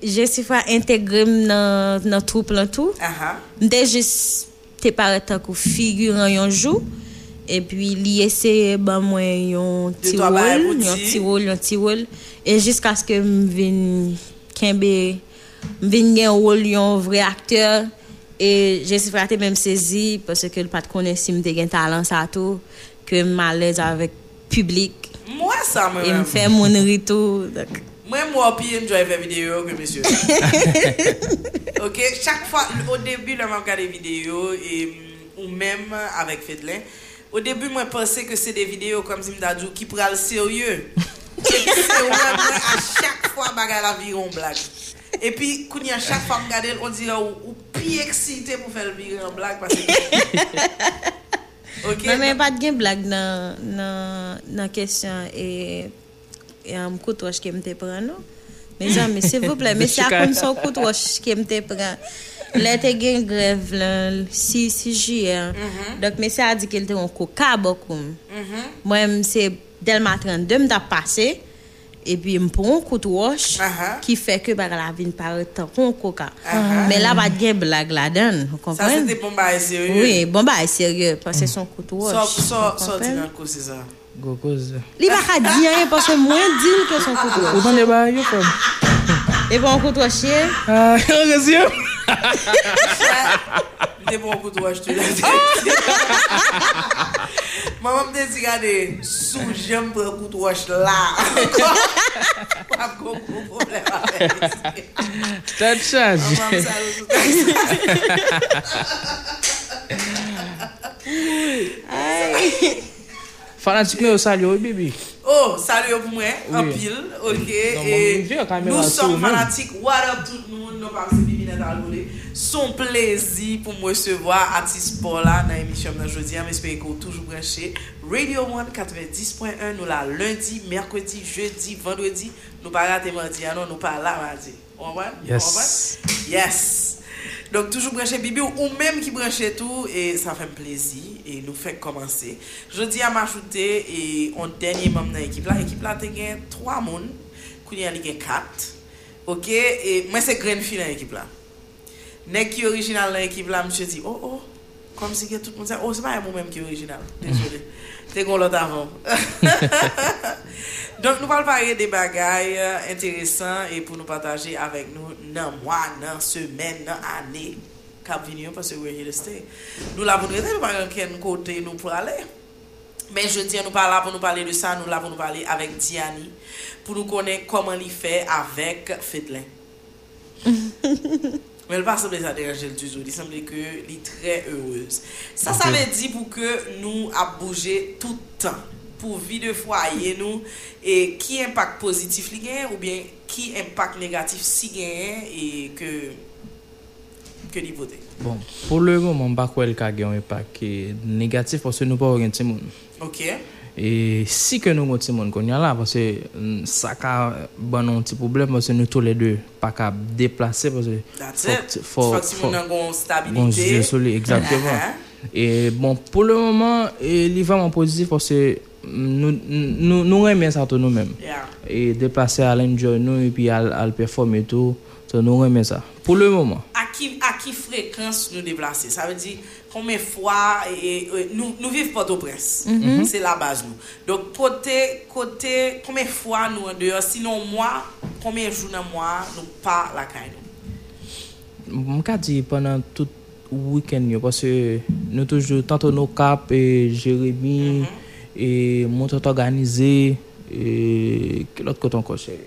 jesifa integre m nan troupe lan tou. M de jes te pare tan kou figuran yon jou. E pi li ese ban mwen yon ti wol. Yon ti wol, yon ti wol. E jiska aske m vin kenbe, m vin gen wol yon vre akteur. E jesifra te menm sezi, pwese ke l pat konen si m de gen talan sa to, ke m m'm malez avèk publik. Mwa sa mè mè m'm mè. E m fè moun rito. Mwen mwa pi enjoy fè videyo ke mè sè. Ok, chak fwa, o debi lè mè m kade videyo, ou mèm avèk Fedlin, o debi mwen pense ke se de videyo kom si m dadjou ki pral serye. Se mwen mwen a chak fwa bagay la viron blag. E pi koun ya chak fam gade l, on dire oh, ou pi eksite pou fèl bi yon blag. Mè mè pat gen blag nan kesyon e am kout wòj ke mte pran nou. Mè zan, mè se vople, mè se akoun son kout wòj ke mte pran. Lè te gen grev lan, si jye. Dok mè se a di ke lte yon kou kabokoum. Mwen mse del matran, dèm da pase. Un coup de roche Uh-huh. qui fait que bah, la vie ne paraît tant qu'on coca. Mais là, pas de gen blague là-dedans. Vous sa comprenez? se pou mba e serye. Oui, bon bah sérieux parce que son coup de So, di comprenez? nan kou se sa. Go cause. Il va pas dire rien parce que moins dit que son coup de roche. Autant de ba yo femme? Et bon coup de roche. Ah, regarde. Mte bon kout la Maman mte di gade, sou jem pou kout wosh la. Wap kon kon problem avè. Tat chanj. Maman msalou sou tak sa. Fanatik me yo salyo e bebi. Oh, salut yo pou mwen, an Oui. pil, ok Non, E mwen vye kamera nou sou som men. fanatik, what up tout nou Nou pa se bibi net alvole Son plezi pou mwen sevoa Atis Paula nan emisyon nan jodi Am espere ko toujou branche Radio 1 90.1 Nou la lundi, merkwedi, jeudi, vendredi Nou pa rate mardi, anon nou pa la mardi On va? Yes. Yes. Donc toujours branché Bibi ou même qui branché tout et ça fait plaisir et nous fait commencer. Je dis à m'ajouter et on dernier membre dans l'équipe là, l'équipe là gen 3 moun, kounya li gen 4. OK? Et moi c'est grande fille dans l'équipe là. Nek qui original dans l'équipe là, monsieur dit oh oh comme si tout le monde dit oh c'est pas moi même qui est original. Désolé. T'es gon l'autre avant. Donk nou pal pare de bagay euh, enteresan e pou nou pataje avek nou nan mwa, nan semen, nan ane kap vinyon pase we're here to stay. Nou la pou nou rete, nou pal ken kote nou pou ale. Men je diyan nou pala pou nou pale de sa, nou la pou nou pale avek Diani pou nou konen koman li fe avek Fedlen. Men l pa seble sa deranje l toujou, li seble ke li tre heureuse. Sa sa ve di pou ke nou ap bouje toutan. pou vi de fwaye nou e ki impak pozitif li gen ou bien ki impak negatif si gen e ke ke li pote. Bon, pou le moun mwen bak wèl ka gen impak e negatif pwase nou pa orin ti moun. Ok. E si ke nou mwen ti moun kon yon la pwase sa ka banon ti problem pwase nou tou le de pa ka deplase pwase fok si moun nan gon stabilite. Gon zye soli, exactement. E bon, pou le moun e li vaman pozitif pwase nou, nou, nou remen sa tou nou men. Yeah. E deplase al enjoy nou, e pi al, al performe tou. So nou remen sa. Pour le moment. À qui, à qui fréquence nous déplacer? Ça veut dire combien de fois et, et- nous, nous vivons Port-au-Prince. C'est la base nous. Donc côté, côté, combien de fois nous en dehors? Sinon moi, combien de jours dans le mois nous pas la caille nous? Mwen ka di pendant tout week-end yo, parce que nou toujou, tanto nou kap, e Jérémy, e moun tot organize, e ke lot koton koche.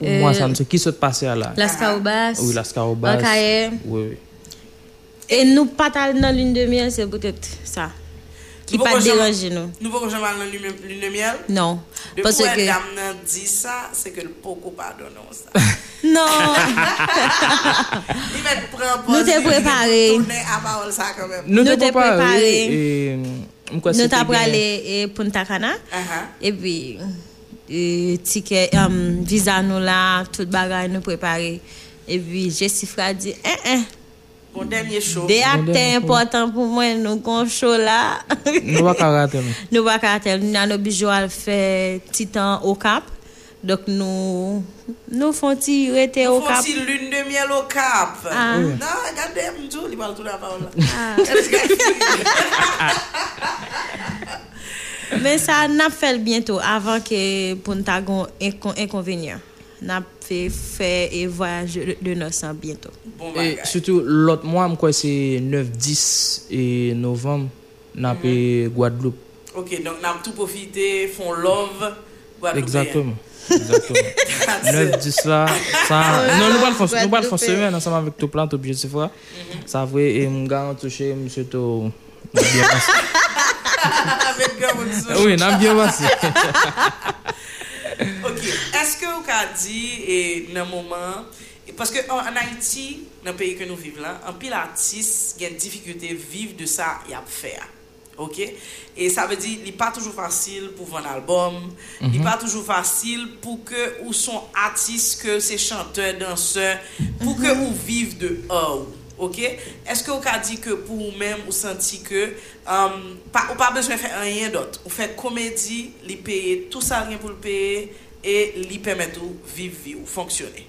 Pour Euh, moi, ça ne sait qui se passe là. Las Caobas. Oui, Las Caobas. Ankaye. Oui, oui. Et nous pas dans lune de miel, c'est peut-être ça. Qui Nous pas déranger nous. Nous pouvons jamais aller dans lune lune de miel? Non. De Parce que dame dit ça, c'est que le poko pardonne ça. non, Il va prendre Nous t'es préparé. Tourner à parole e nous t'a gen- aller et Punta Cana Uh-huh. et puis euh, ticket um, visa nous là, tout bagage nous préparer. Et puis Jessifra dit eh eh Mon dernier show. des actes importants pour moi nous show là. Nous pas cartel, nous avons bijoux à faire titan au cap. Donc nous nous font tirer au cap? aussi lune de miel au cap? Ah. Non, regardez, m'dou, il parle tout la parole. Ah. Mais ça n'a fait bientôt avant que pour nous avons un inconvénient. N'a fait faire et voyage de, noces bientôt. Bon E bagay. surtout lot mwa mwen kwa se 9-10 e novem na pe Guadeloupe. Ok, donc n'a tout profité, font love. Guadeloupéen. Exactement. Exactement. 9, 10 là. Ça... Ah non, nous pas le foncer. Nous pas le foncer. On ensemble avec tout plan, tout objectif. Mm -hmm. Ça vrai. Et mon gars, on touche, monsieur, tout. Avec gars, on touche. Oui, on a bien passé. ok. Est-ce que vous avez dit, et dans moment, parce que en, en Haïti, dans le pays que nous vivons là, un pile artiste qui a une difficulté vive de ça, il a faire. ok? E sa ve di, li pa toujou fasil pou van albom, mm -hmm. li pa toujou fasil pou ke ou son atis ke se chanteur, danseur, pou ke mhm. ou viv de or, ok? Eske ou ka di ke pou ou men ou senti ke um, pa, ou pa bejwen fè anyen dot, ou fè komedi, li peye, tout sa rien pou li peye, e li pemet ou viv vi ou fonksyonè.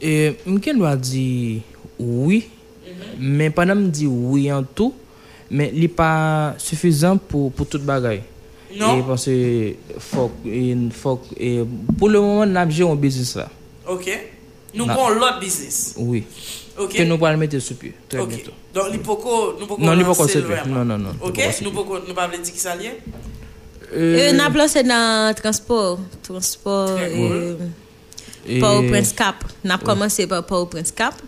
E, mken lwa di oui, mhm. men panan m di oui an tou, men li pa sufizan pou, pou tout bagay. Non? E panse fok, e, fok, e, pou le moment nap jè yon bizis la. Ok? Nous Non. avons l'autre business. Oui. Ok? Ke nou pal mette sou pied, très Ok. bientôt. Donc, il nous Non, le sepe. vraiment. Non, non, non. Ok? Nous ne nous pas dire qui ça lié? Euh, n'a placé dans transport, transport Très euh, Et- Port-au-Prince Cap. N ap komanse pa Port-au-Prince Cap.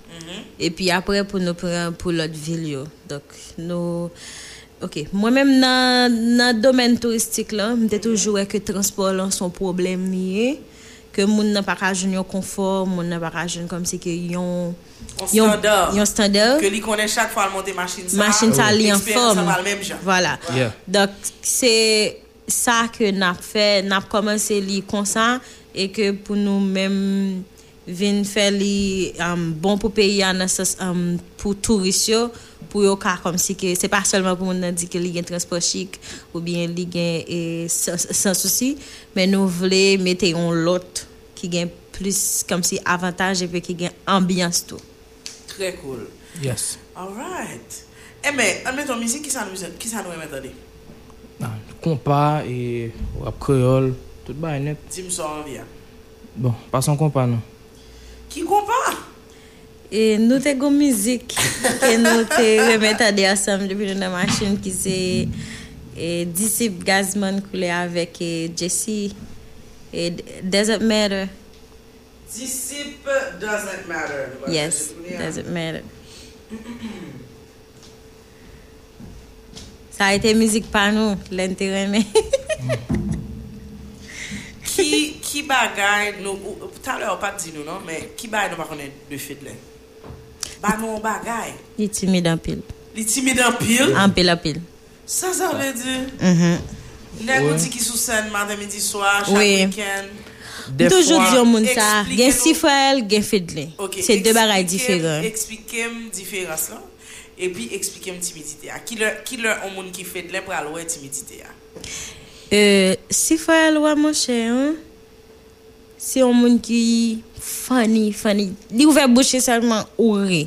E pi apre pou nou pren pou lot vil yo. Dok nou... Ok, mwen menm nan, nan domen touristik la, mwen te toujou e ke transport lan son problem niye, ke moun nan pa rajoun yon konfor, moun nan pa rajoun kom se ke yon... Yon standard. Yon standard. Ke li konen chak fwa al monte machin sa. Machin sa li an form. Eksperyansan al menm jan. Voilà. Yeah. Dok se sa ke nap fe, nap komanse li konsan, et que pour nous même vinn faire li um, bon pour payer en sens um, pour touristes pour yo ka comme si que c'est pas seulement pour nous dire que li gen transport chic ou bien li gen et sans, sans souci mais nous voulons mettre un l'autre qui gagne plus comme si avantage et puis qui gagne ambiance tout. Très cool. Yes. Alright. Eh mais, admettons, musique, qui ça nous, qui ça nous entendre? Ah, Kompa, e rap kreol, Tout ba yon net. Ti mson an vya? Bon, pasan kompa nou. Ki kompa? E nou te go mizik. Ke nou te remet ade asam depi nou nan masjin ki se e, disip gazman koule avek e, Jesse. E Desert Matter. Disip Doesn't Matter. Yes, Desert Matter. Sa ete mizik pa nou, lente reme. Ki, ki bagay nou, talè ou pat di nou non, men ki bagay nou pa konen de fèt lè? Ba nou bagay? Li timid anpil. Li timid anpil? Anpil anpil. Sa sa vè di? Lè mm-hmm. ou di ki sou sèn madan midi swa, chak wikèn? Toujou diyon moun sa, gen sifrel, gen fèdle. Se de bagay diferan. Eksplikem diferans lan, epi eksplikem timidite ya. Ki lè ou moun ki fèdle pral wè timidite ya? Euh, si ouais mon cher, hein, c'est un monde qui funny, funny. Li ouvert bouche seulement oué.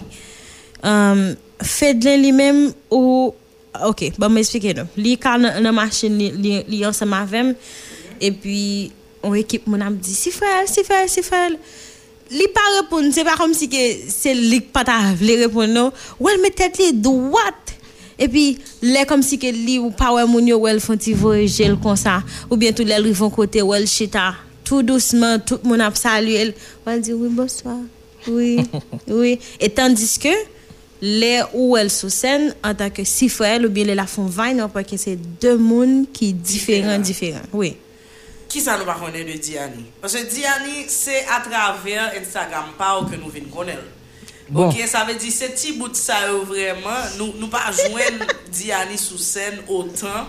Um, Fedlin lui-même ou OK, bon m'expliquer non. Li quand dans machine li li, li ensemble avec et puis on équipe mon âme dit si frère, si frère, si frère. Li pas répondre, c'est pas comme si que c'est li pas ta vle répondre non. Ou met tête li droite. Et puis, là, comme si que li ou pas ouais moun yo ou elle font voyager comme ça. Ou bien tout les rivent côté ou elle chita. Tout doucement, tout le monde a salué elle. Ou elle dit oui, bonsoir. Oui, oui. Et tandis que, les où elle sous scène, en tant que si frère, ou bien les la font vine, parce que c'est deux mondes qui différents, différents. Oui. Qui ça nous va connaître de Diani? Parce que Diani, c'est à travers Instagram pas que nous venons connaître. Bon. Ok, sa ve di se ti bout sa yo euh, vreman, nou, nou pa jwen Diani sou sen otan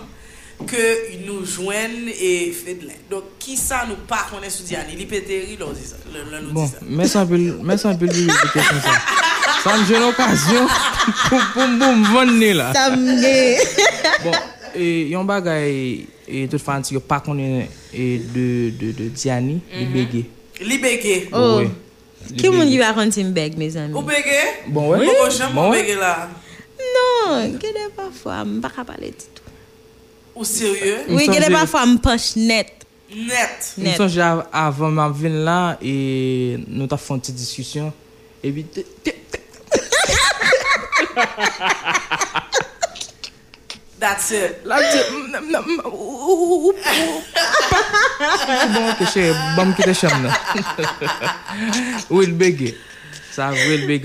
ke nou jwen e Fedlen. Dok ki sa nou pa konen sou Diani, li peteri lò di sa. Bon, mè san pil, mè san pil li de kesyon sa. San jen okasyon pou pou mboum vonni la. Samne. Bon, e, yon bagay e, tout fanti yo pa konen e, de, de, de Diani, mm -hmm. li bege. Li bege? Oh. Oui. Ki moun yi wakon ti mbeg, me zami? Ou bege? Bon wè? Ou jen moun bege la? Non, gede pa fwa, mba ka pale titou. Ou sirye? Oui, gede pa fwa mpoche net. Net? Net. Msonje avan ma vin la, e nou ta fon ti diskusyon, e bi te... That's it. pas- Bon, que bon, qui te. Ça,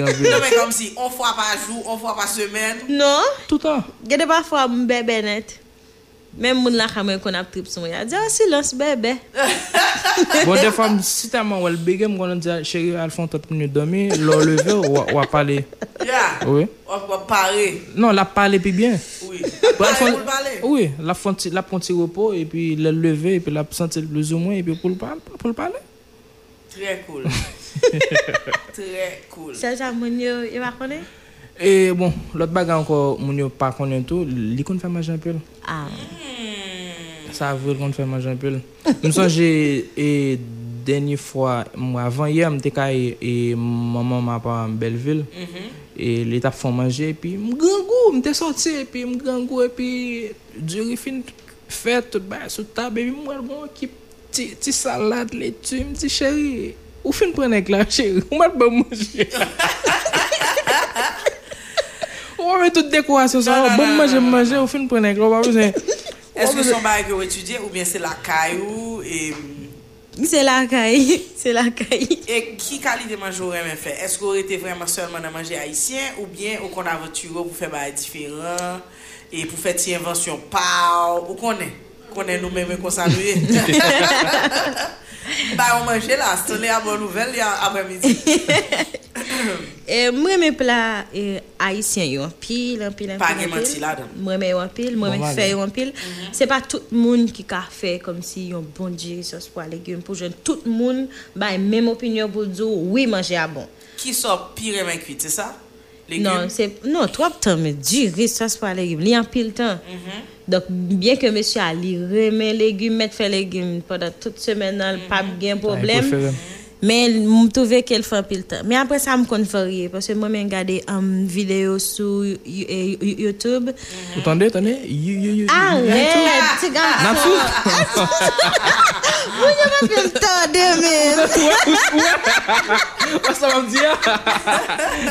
en Non mais comme si on fois par jour, on fois par semaine. Non, Tout le temps. que des parfois, je bébé net. Mèm moun la kame kon ap trip sou mwen, a di, a silans bebe. Bon, defan, si ta man wèl bege, mwen konan di, ah, chéri, al fon tot mwen yo domi, lò leve, wè pale. Ya, wè pale. Non, la pale pi bien. Oui, bon, pale pou pale. Oui, la pon ti repos, e pi lè leve, e pi la senti plus ou mwen, e pi pou l'pale. Trè cool. Trè cool. Se jan moun yo, yo akone? E bon, lot baga anko moun yo pa konen tou, li kon fèm ajan pel. Ah. Sa avou kon fè manj anpil. M sonje e denye fwa, m avan ye m te ka e, e maman ma pa m Belleville. Mm -hmm. E li tap fon manje pi m gangou, m te soti pi m gangou pi duri fin fèt ba sou tab e pi m wèl bon ki ti, ti salade le tu m ti chéri. Ou fin prene ek la chéri, ou mat ba manje. On met toute décoration Non, ça, non, bon non, manger non, non. manger au fin prendre avec on pas besoin Est-ce que son bail que vous étudiez ou bien c'est la caillou et, C'est la caille, c'est la caille. et qui qualité manger aimez faire? Est-ce que vous été vraiment seulement dans manger haïtien ou bien au qu'on aventure pour faire bail différent et pour faire une invention pas ou qu'on est nous-mêmes qu'on s'amuse Bah on mange là, c'est la bonne nouvelle il y a après-midi. Et moi, mes plats eh, haïtiens, yo, en pile, en pile, en Pas pile. pile. menti là-dedans. Moi, mais en pile, moi, voilà. fais en pile. C'est pas tout le monde qui a fait comme si yon bon Dieu, sauce pour légumes pour jeune. Tout le monde, bah, même opinion pour dire, oui, manger à bon. Qui sort pire et cuite, c'est ça Légumes? Non, c'est, non, trop de temps, mais dur, sauce pour légumes. Li en pile temps. Mhm. Donc, bien que monsieur a li remet légumes, mettre fait légumes pendant toute semaine, nan, pas bien problème. préféré. Mais je trouvais qu'elle fait un peu le temps. Mais après ça, je me fait rire. Parce que moi, j'ai regardé une vidéo sur You- You- You- YouTube. Vous entendez, attendez You- you- you- Arrête, petit garçon. Napsou Vous n'avez pas fait le temps de même.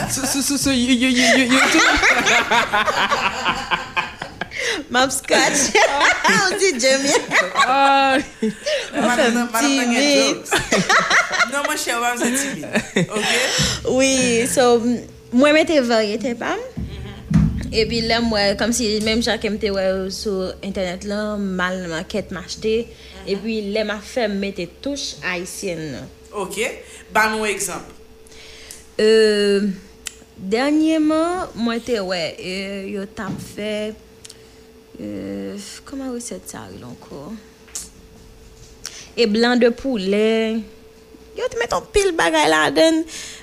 Ah, you- you- you- YouTube Map scotch. Ou di jemye. Ou timid. Non mwen chè wam se timid. Ok? Oui, so mwen mwen te varyete pam. E pi lè mwen, kom si mèm chak mwen te wè sou internet lan, mal mwen ket mwen achete. E pi lè mwen fèm mwen te touche haisyen. Ok, ban nou ekzamp. Eee, dènyèman mwen te wè, yo tap fè... Koman reset sa yon anko? E blan de poulet. Yo te met an pil bagay la den.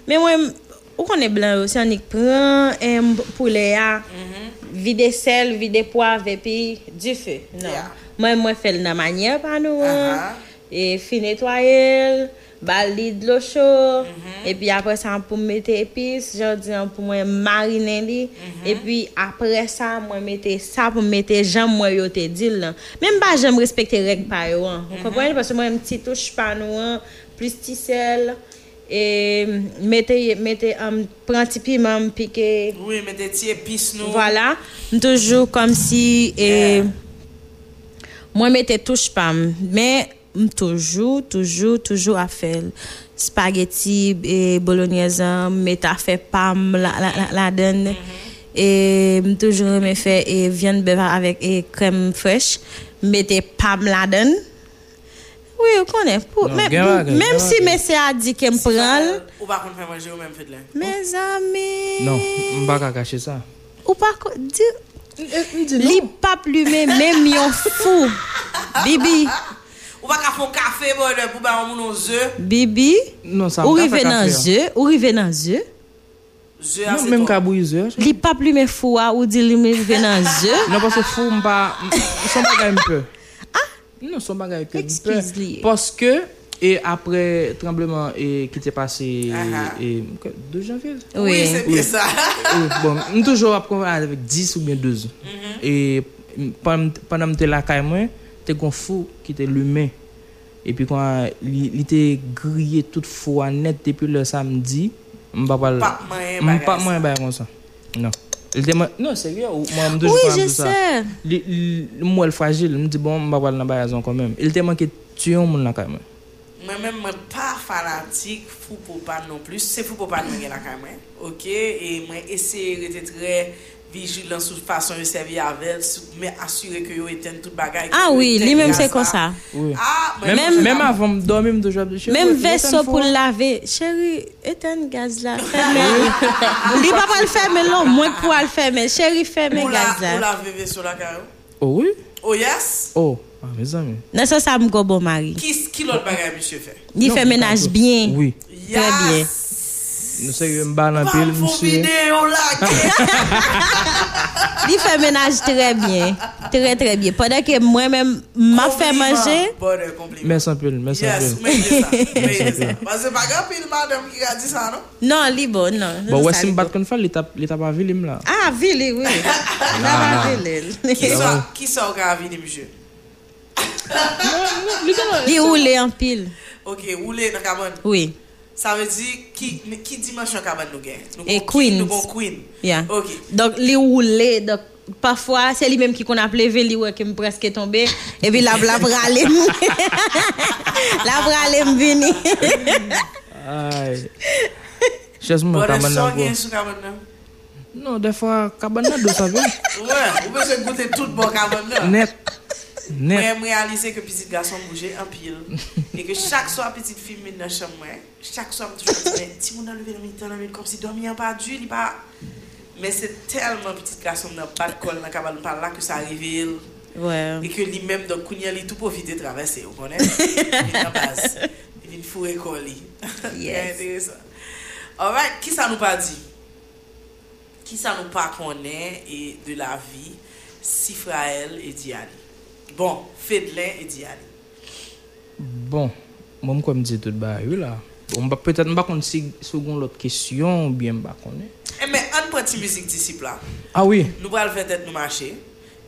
Men mwen, ou konen blan yo, se anik pran, em, poulet ya, mm -hmm. vide sel, vide poav, epi du fe. Non. Yeah. Mwen mwen fel nan manye pa nou an. Uh -huh. E fi netwayel. bali dlo chou, mm -hmm. epi apre sa m pou mette epis, jodi an pou mwen marine li, mm -hmm. epi apre sa mwen mette sa pou mette jam mwen yo te dil lan. Mem ba jam respekte reg pa yo an, mm -hmm. kompwenye? Paswe mwen mti touche panou an, plus ti sel, e mette, mette, um, pran ti piman pike. Oui, mette ti epis nou. Voilà, m toujou kom si, e, yeah. mwen mette touche pam, men, m toujours toujours toujours à faire spaghetti et bolognaise mais à fait pam la la la, la donne et m toujours me fait et viande bœuf avec et crème fraîche mettez pam la donne oui, bagay, même gen si monsieur a dit qu'il me prend, Ou pas qu'on fait manger ou fait de l'air. mes amis. Non, m pa ka kache sa. Ou pas ko- di li pa plume même yon fou. Bibi, Ou pas qu'à faire café, pour bah, on moun œufs. bibi, Non, sa ou rive kafe. a. zye, ou rive nan zye. Œufs Non, tôt. ka bouy zè. Li pa plume fou a ou di li me rive nan zye. Non, parce que fou m pa... m- Son bagay m pe. Non, son bagay ke m pe. Excuse li. Parce que, et après tremblement et qui t'est passé Ah ah. et, 2 janvier Oui, Oui. c'est bien ça. Oui, bon, toujours apprendre avec 10 ou bien 12. Et m- pendant pendant que la caille moi, t'es gon fou qui était l'humain. epi kwa li, li te griye tout fwa net depi le samdi, mpa pal... Mpa mwen bay kon sa. Non. Non, serye, mwen mdou jwa mdou sa. Oui, je se. Mwen l fragil, mdi bon mpa pal nan bay azon kon men. Il te manke tuyon moun la kay men. Mwen men mwen pa fanatik fou pou pan non plus. Se fou pou pan mwen gen la kay men. Ok, e mwen ese rete tre... vigilant sur façon de servir avec, mais assurer que yo éteigne toute bagaille. Ah oui, éteigne lui même grâce c'est comme ça. Oui. Ah, Même, même je- avant de dormir, je toujours dis, Même chérie, vaisseau de pour fois. laver. Chérie, éteins gaz là. Fermez. Li pa pa le fermer non, moi pour le fermer. Chérie, fermez la, gaz là. la veve sur la carrière. Oh oui? Oh yes? Oh, ah, mes amis. Non, ça, ça me go bon mari. Qui, qui l'autre bagaille, monsieur fait? Il Non, fait pas ménage tout. bien. Oui. Très bien. Nou se yon ban apil, msye. Li fè menaj tre bien. Tre tre bien. Padè ke mwen men ma fè manje. Mèsan pil, mèsan pil. Yes, mèsan pil. Pase bagan pil madèm ki a di sa, non? Non, li bon, non. non Bo wè si mbat kon fè, li bon. tap avilim ah, la. Ah, avili, oui. Nan avilil. Ki sa ou ka avili, msye? Li oule an pil. Ok, oule nan kaman? Oui. Ça veut dire qui, qui dimension la cabane nous gagne? Et. Nous avons queen. Yeah. Ok. Donc, li roule. Donc, parfois, c'est lui-même qui qu'on a levé, ouais, qui me presque tombé. Et puis, la la brale. La brale me vini. Aïe. Moi Bon, de cabane. Non, des fois cabane là, deux ça vient. Ouais, vous pouvez goûter tout bon cabane. Net. Mwen realise ke pitit gason bouje anpil. E ke chak so a pitit film men nan chan mwen, chak so a mwen toujou di, ti moun nan leve nan mi tan nan men kom si dormi an pa du, li pa... Men se telman pitit gason nan pat kol nan kabal nan pala ke sa arrive il. E ke li menm don kounyan li tout profite travesse, ou konen? Li nan baz. Li fure kol li. Yes. Alright, ki sa nou pa di? Ki sa nou pa konen e de la vi si Frael e Diane? Bon, Fedlin et Diane. Bon, moi me comme dit tout oui là. Bon, peut-être pas qu'on si second l'autre question ou bien pas connaît. Eh, mais on prend petite musique disciple là. Ah oui. Nous allons faire tête nous marcher.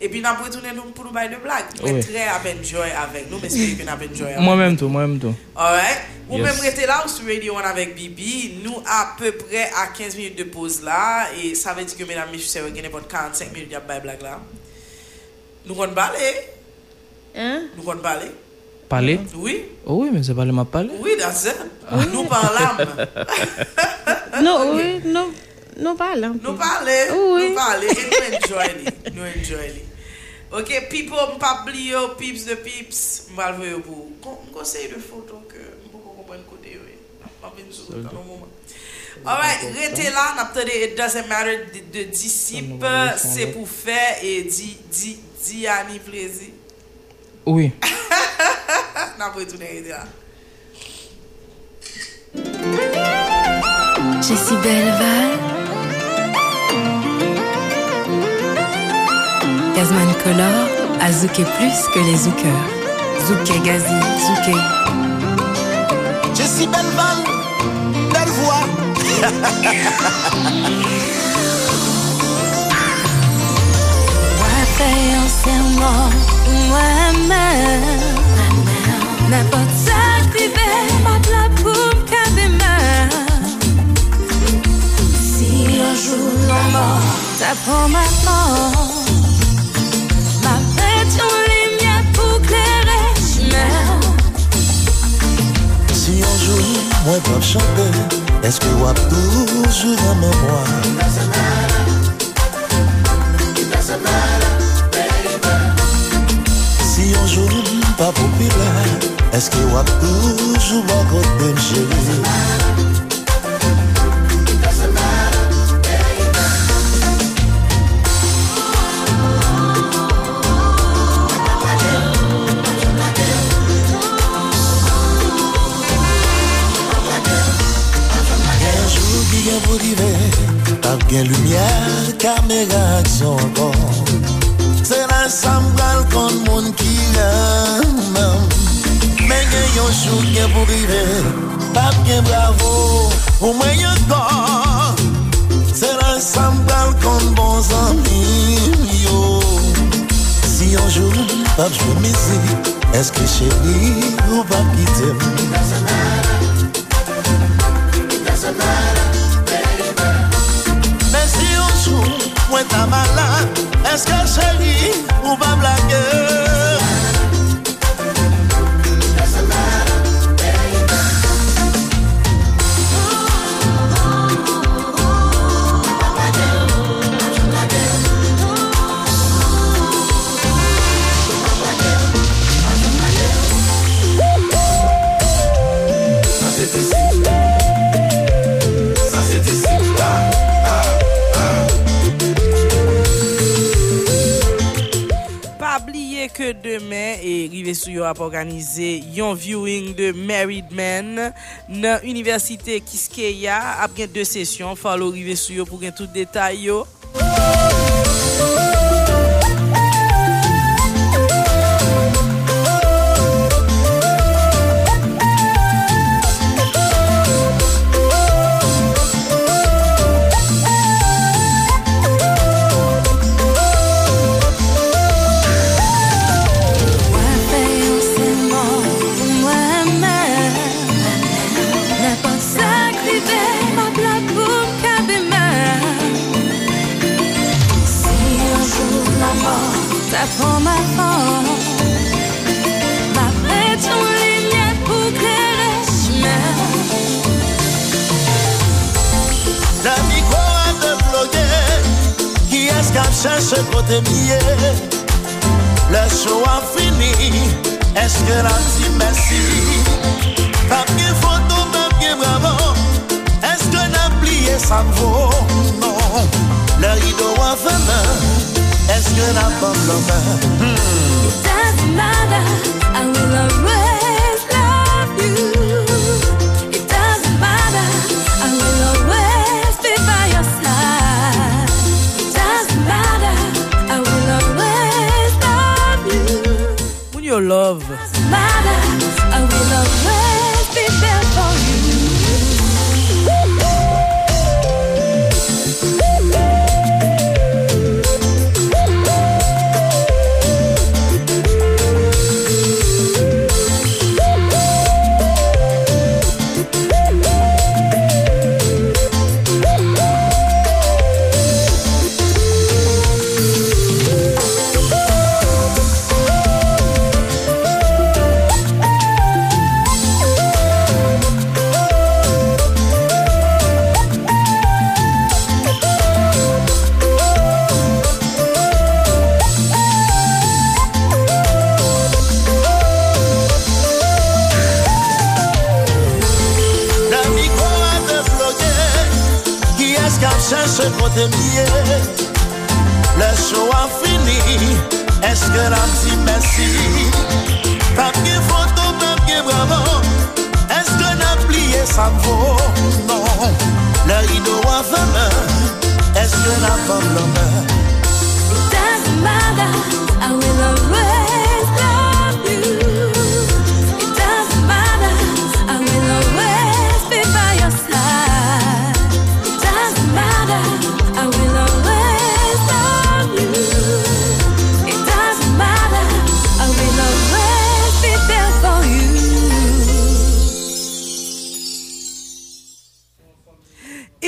Et puis nous allons retourner nous pour nous bailler de blagues. Mais Oui. très à enjoy avec nous. Mais c'est que nous avons enjoy avec Moi-même tout, moi-même tout. Alright. Ou Yes. même rester là sur Radio One avec Bibi. Nous à peu près à 15 minutes de pause là. Et ça veut dire que mesdames messieurs, vous avez pas 45 minutes de blague là. Nous allons parler. Hein? Nous allons parler? Parler? Oui. Oh oui, mais c'est pas le m'a parler. Oui, that's it. Nous parlons. Non, oui, non. Pas là. Nous parler. Oui. Nous parler. Et nous enjoy li. Nous enjoy li. Ok, people, m'pas oublier pips de pips. M'pas le voir pour. Un conseil de photo que côté yo. M'pas venir sur dans un moment. Alright, restez là, n'attendez, it doesn't matter de, de disciple, c'est pour faire et di, di, di Annie plaisir. Oui. N'a pas retourné rester là. Je suis belle, Val. Gazman Color a zouké plus que les zoukeurs. Zouké Gazi, zouké. Jessie Belval, belle voix. Moi, fais un serment, moi-même. N'importe ça qui pas de la poule qu'à des mains. Si un jour l'on mort, t'apprends ma fête, on lumière pour clairer chemin. Si un jour, moi chanter, est-ce que toujours en mémoire? Jour, pas populaire, est-ce que vous avez toujours à côté de chérie? Un jour qui Sam bral kon moun ki ramam Men gen yon chou gen pou rive Pap gen bravo Ou mwen yon kor Se la sam bral kon bon zanmim yo. Si yon chou pap chou mizi Eske chedi ou pap kitem Doesn't matter Doesn't matter Mwen ta malan Eske cheri ou pa blage ke demen e rive sou yo ap organize yon viewing de Married Men nan Universite Kiskeya ap gen de sesyon, falo rive sou yo pou gen tout detay yo.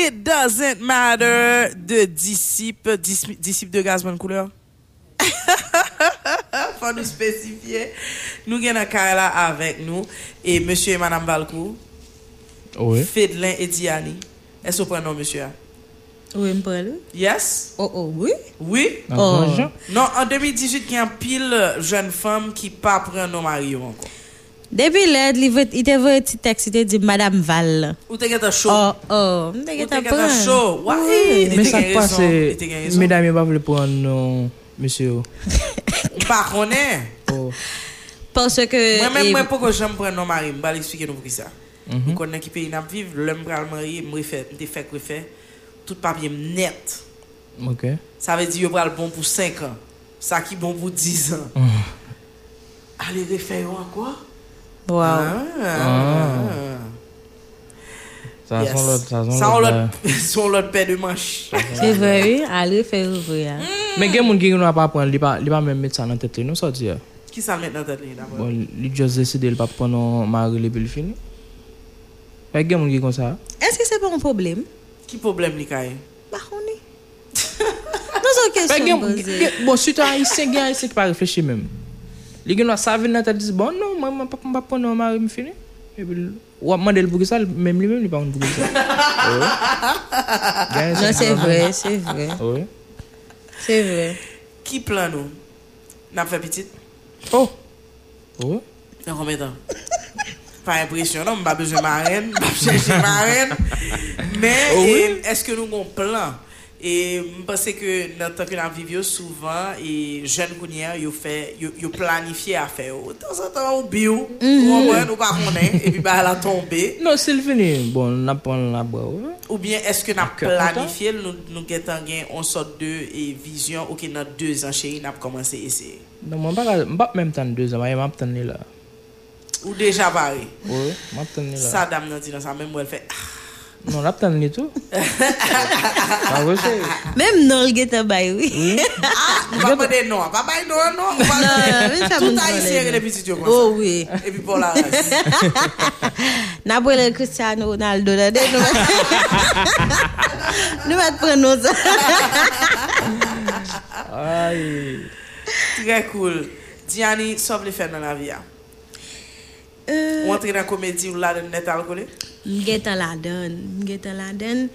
It doesn't matter de disciple, dis- disciple de gaz bonne couleur. Faut nous spécifier. Nous avons là avec nous et monsieur et madame Valcourt, Oui. Fedlin et Diani. Est-ce que vous prenez nom monsieur? Oui, me parle. Yes? Oh, oh, oui. Oui? Oh. bonjour. Non, en 2018, il y a un pile jeune femme qui pas prend nom mari encore. Depuis l'aide, il veut- il te veut un petit texte, il te dit Madame Val. Ou te un show? Oh, oh, Ou te show? Ouais, il Mais te ça gen passe, raison, il te gen. Moi-même, eh, moi, pourquoi j'aime prendre nom mari, je vais expliquer nous pour ça. Je connais qui pays n'a vivre, l'homme pral refait, je fait refait, tout papier net. Ok. Ça veut dire que pral bon pour 5 ans. Ça qui bon pour 10 ans. Allez refaire encore? Wow. Ah. Wow. Sa ah. son lot pe de manche. Se vre we, ale fe ouvre ya. Men gen moun gen yon wap apren, li pa men met sa nan tete nou sa di ya. Ki sa met nan tete li d'apre? Bon, li just deside li pa pren nan mari li bil fini. Men gen moun gen kon sa. Eske se pa un problem? Ki problem li kaye? Bakoni. Non son kesyon boze. Bon, suta a yise gen a yise ki pa reflechi menm. Même. Les gens ça vient dans la tête, ils disent, bon, non, je ne vais pas prendre un mari. Et puis, ou ça, même lui-même, il ne pas prendre pour ça. Oui. Non, c'est vrai, c'est vrai. Oui. C'est vrai. Qui plan nous? N'a fait petite? Oh. Dans combien de temps? Pas impressionnant, je pas besoin de marraine, pas chercher marraine. Mais Oh eh, est-ce que nous avons un plan? E mpase ke nan tanke nan vivyo souvan E jen kounyen yo, yo, yo planifiye afe yo Tan san tan ou bi ou Ou an mwen ou pa konen E pi ba la tombe Non sil fini Bon nap pon la bo Ou bien eske nap planifiye nou, nou getan gen On sot de e vizyon Ou okay, ki nan 2 an cheri nap komanse ese Non mwen bak menm tan 2 an Mwen map tan ni la Ou deja bari Ou map tan ni la Sa dam nan di nan sa menm wèl fe Ah. Non, je vais attendre tout. Ah. Même non, le guetta bail, oui. Va pas dire non, pas dire non, non. On va Non, mais ça Tout haïtien connaît. les petits yeux Oh oui. Et puis pour la race. N'a pas le Cristiano Ronaldo là. Nous va prendre ça. Aïe. Très cool. Diani, sauve les faire dans la vie. Euh, ou entre nan komedi ou laden net al kole? Mgeta laden, mgeta laden.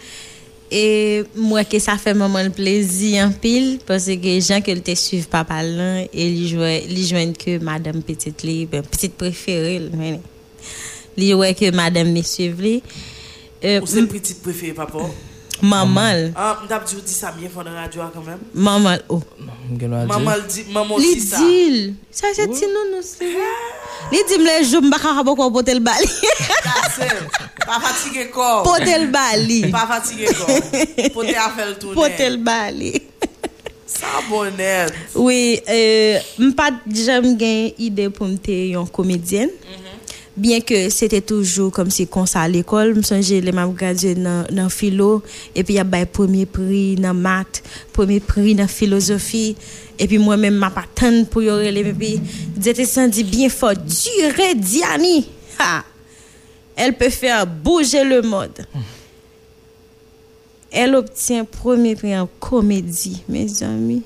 E mwen ke sa fe maman plezi an pil, pwese ke jan ke l te suiv pa palan, e li jwen ke madame petit li, ben petit preferil, mwen. Li jwen ke madame me suiv li. Euh, ou se petit preferil papa ou? Maman, Ah, m'dap dit ou dit ça bien dans la radio quand même. maman oh. Maman le dit, maman Li aussi ça. dit, ça c'est ti nou nou c'est. Li dit me jou m'baka kaboko potel bali. Pas fatigué corps. Potel bali. Pas fatigué corps. Pote a fait le. Potel bali. Ça bonnet. Oui, euh, m pas jamais gen idée pour me yon comédienne. Bien que c'était toujours comme si comme ça à l'école, me songe les m'a gradué dans dans philo et puis y a bay premier prix dans maths, premier prix dans philosophie et puis moi-même m'a pas tant pour y relever puis j'étais senti bien fort, durer Diani. Ha. Elle peut faire bouger le monde. Elle obtient premier prix en comédie, mes amis.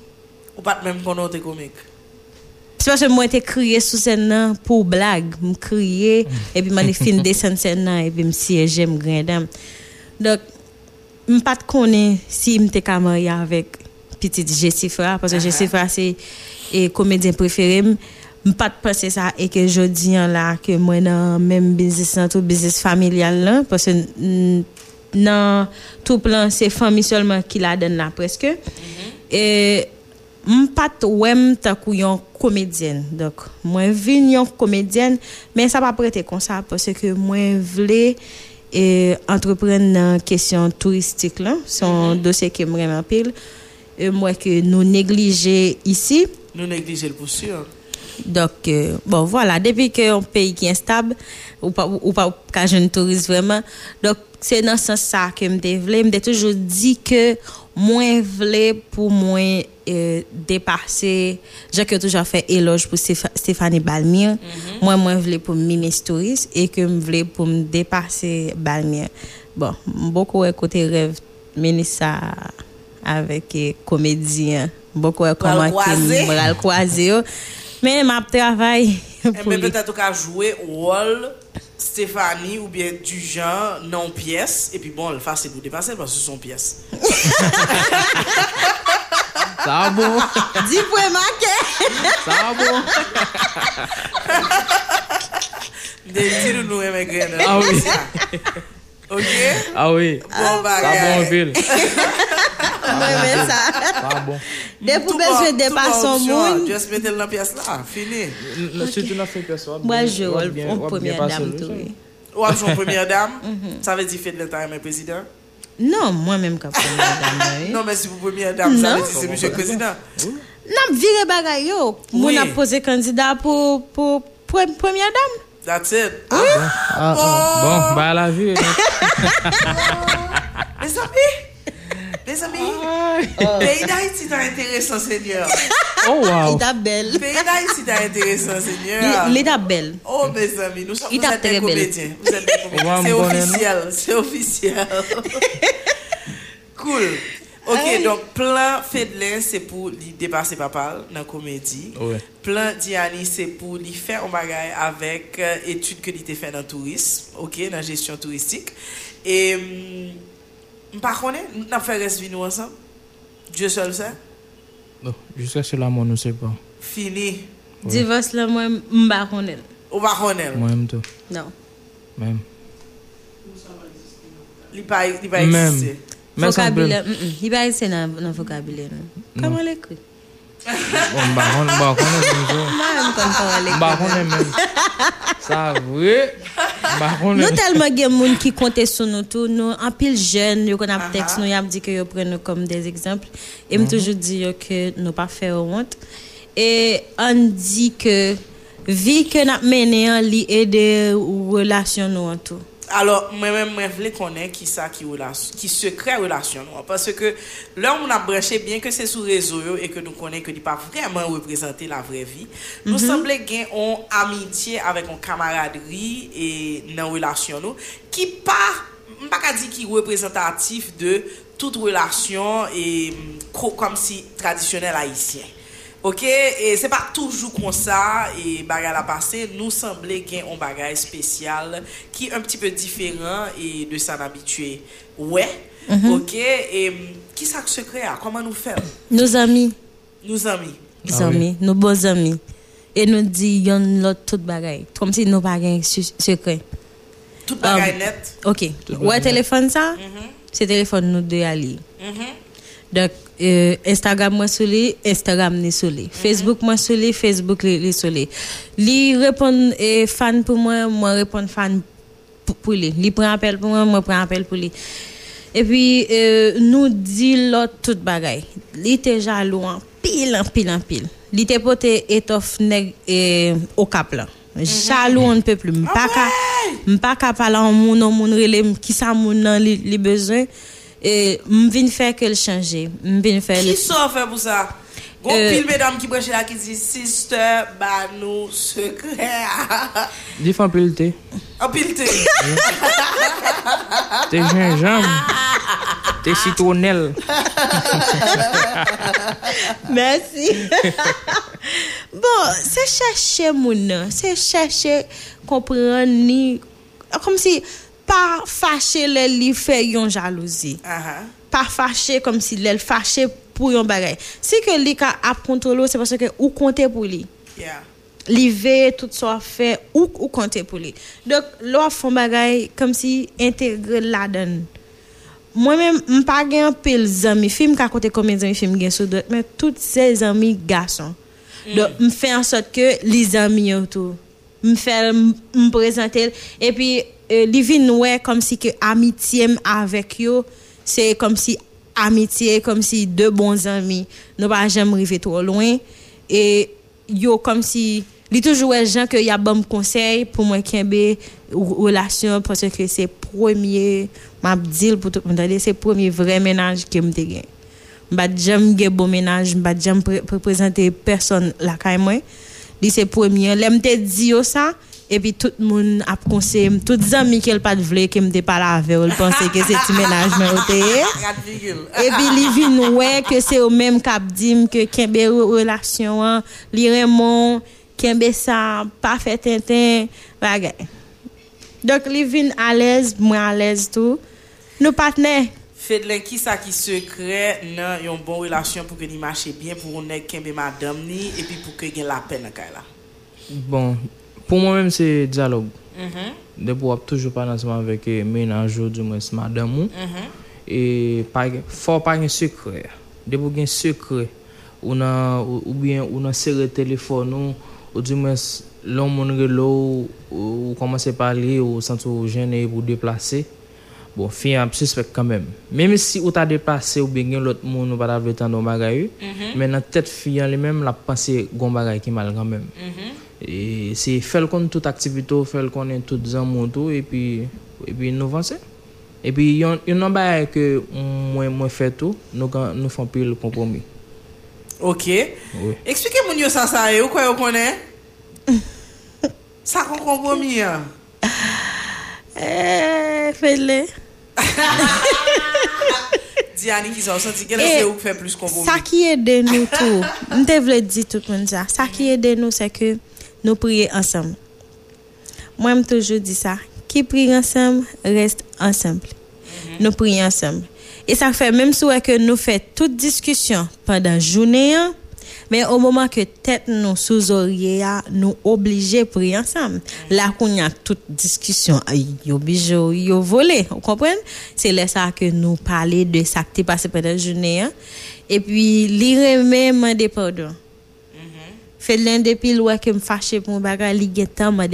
Ou pas même qu'on comique. Se pa se mwen te kriye sou sen nan pou blag, m kriye, mm. epi man e fin desen sen nan, epi m siyeje m grendam. Dok, m pat konen si m te kamarya avèk pitit Jessifra, paswa uh -huh. Jessifra se e komedyen preferim, m pat pense sa e ke jodi an la ke mwen nan menm bizis nan tou bizis familial lan, paswa nan tou plan se fami solman ki la den la preske. Mm -hmm. E... m pat wèm takou yon comédienne. Donc, moi vin yon comédienne, mais ça pas prêter comme ça parce que moi vle et entreprendre question touristique là, son dossier qui me vraiment pile. euh, moi que nous négliger ici. Nou neglije l pou sur. Donc, euh, bon, voilà, depuis que un pays qui est instable, ou pas, ou pas qu'un jeune touriste vraiment. Donc, c'est dans ce sens que je voulais. Je toujours dit que moi, voulais pour moi euh, dépasser. J'ai que toujours fait éloge pour Stéph- Stéphanie Balmire. Moi, moi, je voulais pour ministre touriste et que je voulais pour me dépasser Balmire. Bon, beaucoup écouté rêve ministre avec comédien. Beaucoup comment croiser. bral croisé. yo. Mais ma travail E pour men lui. peut-être ou ka jwe rôle Stéphanie ou bien du genre non pièce et puis bon, le face c'est pour dépasser parce que ce sont pièces. Ça va bon, Dis pour marquer. ça va bon? Des petits nous graines. Ah oui. Ok? Ah oui, Bon ça va bon ville. Moi, mais ça. Ça va bon. Dès pour Tout besoin bon- de son option, monde. Just mettez le dans la pièce là, fini. Si tu n'as fait personne. Moi, je bien- en première dame. le. Ou ap son première dame, ça veut dire fait de l'intérieur mais président? Non, moi-même comme première dame. Non, mais si vous première dame, ça Non. veut dire c'est monsieur le président. Non, vire bagay yo. Moun Oui. a posé candidat pour, pour, pour première dame. That's it. Ah, ah. Bon, bah à la vue. Les amis, les amis, pays d'Haïti t'a intéressant, Seigneur. Oh wow. Il est belle. Pays d'Haïti t'a intéressant, Seigneur. Il est belle. Oh, mes amis, nous sommes vous êtes des comédiens. Vous êtes des On va comédiens. C'est officiel. C'est officiel. cool. Ok, donc plan Fedlin, c'est pour lui dépasser papa dans la comédie. Ouais. Plan Diani, c'est pour lui faire un bagage avec euh, études que lui fait dans le tourisme, ok, dans la gestion touristique. Et, hum, par contre, nous avons fait reste nous ensemble? Dieu seul sait? Non, Jusqu'à cela, moi, ne sais pas. Fini. Divorce là, moi, m'ba connaît. Au baronel. Moi-même, tout. Non. Même. Il pas, il pas Même. exister. Mais Vokabile, i ba ese nan vokabile nou. Kaman lè kri? Mba konen mjou. Mba konen parale kri. Mba konen men. Sa vwe. Mba konen. Nou telman gen moun ki konte sou nou tou, nou anpil jen, yo kon ap tekst nou, yo ap di ki yo pren nou kom des ekzamp. E m toujou di yo ke nou pa fè ou want. E an di ke vi ke nap menen li e de relasyon nou an tou. Alors, moi-même, moi, je voulais connaître qui ça, qui, relation, qui secret relation. Parce que là, on a branché, bien que c'est sur réseau et que nous connaissons que n'est pas vraiment représenter la vraie vie, nous semblait gagner une amitié avec une camaraderie et dans relation nous, qui pas, pas qu'à dire qui est représentatif de toute relation et co- comme si traditionnel haïtien. Ok, et c'est pas toujours comme ça, et bagay la passé, nous semblait qu'il y a un bagay spécial qui est un petit peu différent et de s'en habituer. Ouais, ok, et qui ça que secret a? Comment nous faire? Nos amis, Nous amis. nos Ah oui. amis, nos bons amis. Et nous dit yon l'autre tout bagay. Comme si nous pas gen su- secret. Tout bagay Um, net. OK. Ouais, téléphone ça? C'est téléphone nous deux ali. Donc euh, Instagram moi sur lui, Instagram ni sur lui. Facebook moi sur lui, Facebook li, li sur lui. Li répond eh, fan pour moi, moi répond fan pour, pour lui. Li prend appel pour moi, moi prend appel pour lui. Et puis euh, nous dit l'autre tout bagay. Li te jaloux en pile en pile en pile. Li te pote étoffe nèg eh, au cap là. Jaloux on ne peut plus. M'pa ka m'pa ka parler en moun, en moun relem qui ça moun nan li, li besoin. Et m'vin faire que le changer. M'vin faire Qui le ça fait pour ça? Gon Euh, pile mesdames qui branchent là qui dit sister, bah nous secret. Dis fan pile thé. En pile thé. T'es gingembre. T'es citronnelle. Merci. bon, c'est chercher moun nan, c'est chercher comprendre ni comme si pas fâcher le li fait yon jalousie. Ah, Pas fâcher comme si l'elle fâché pour yon bagay. Si que li ka ap contrôler c'est parce que ou compter pour lui. yeah. li ve tout ça fait ou ou pour lui. Donc là font bagay comme si intégrer la donne. Moi-même, m pa gen pile zami, film ka kote combien zami film gen sou dot, mais toutes ces amis garçons. Donc m fais en sorte que les amis yo tout. M fè m m présenter et puis euh, li vin wè kom si ke amitiem avèk yo, se kom si amitye, kom si de bon zami, nou pa jèm rive tro loin, e yo kom si, li toujou wè jan ke ya bom konsey pou mwen kenbe relasyon, pwase ke se premier, mabdil pou tout mwen dade, se premier vre menaj ke mte gen. Mbat jèm gen bon menaj, mbat jèm pre prezente person lakay mwen, li se premier, lèm te di yo sa, mwen, epi tout moun ap konseye m, tout zan mi ke l pat vle ke m de pala ave ou l pense ke se ti menajmen ou te ye. epi li vin wè ke se ou menm kap dim ke kenbe ou relasyon an, li remon, kenbe sa, pa fe tenten, bagay. Dok li vin alèz, mwen alèz tou. Nou patne. Fedlen, ki sa ki sekre nan yon bon relasyon pou ke ni mache bien pou ou nek kenbe madam ni epi pou ke gen la pen nan kay la? Bon, Pou mwen mèm se diyalog. Mhm. Dep wap toujou pan ansman vek e menanjou di mwen se madan moun. Mhm. E fò pa gen sekre. Dep wap gen sekre. Ou nan, ou bien, ou nan sere telefon ou, ou di mwen loun moun relo ou komanse pale ou santou jene pou deplase. Bon, fin ap suspect kan men. Mèm si ou ta deplase ou ben gen lot moun ou pa ta vletan don bagay yo, men nan tet fin an li men la panse gon bagay ki mal kan men. Mm -hmm. E se fel kon tout aktivito, fel konen tout zan moutou, e, e pi nou vansè. E pi yon, yon nan baye ke mwen mwen fè tou, nou, nou fon pi l kompromi. Ok. Oui. Eksplike moun yo sa sa e, ou kwa yo konen? sa kon kompromi ya? Eee, fè lè. Diani ki sa ou santi, gena se eh, ou fè plus kompromi? Sa ki e de nou tou, mte vle di tout moun sa, sa ki e de nou se ke... Que... nous prions ensemble. Moi, je toujours dit ça. Qui prie ensemble, reste ensemble. Nous prions ensemble. Et ça fait même si que nous faisons toute discussion pendant la journée, hein, mais au moment que tête nous sous oreiller, ah, nous obligés prier ensemble. Là qu'on a toute discussion, yo bijou, yo volé, vous comprenez? C'est là ça que nous parler de ça qui est passé pendant la journée. hein. Et puis, lire même des pardon. Fait l'un depuis ouais que me fâché pour mon bagage, li gen temps m'a.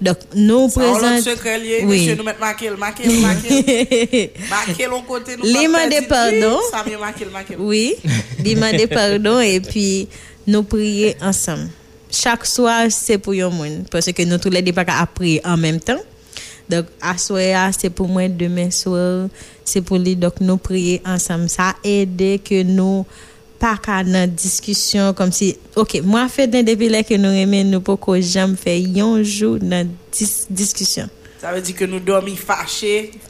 Donc nous liye, Oui. monsye nou met makel, makel, makel. Makel on pedi, pardon. makel. Oui, demander pardon et puis nous prier ensemble. Chaque soir, c'est pour yon moun. Parce que nous tous les deux pas prier en même temps. Donc, à soir, c'est pour moi, demain soir, c'est pour lui. Donc, nous prier ensemble. Ça aide que nous pas qu'à dans discussion comme si, ok, moi, fait d'un depuis là que nous aimons, nous pas qu'on jamais fait yon jour dans dis discussion. Sa ve di ke nou dormi.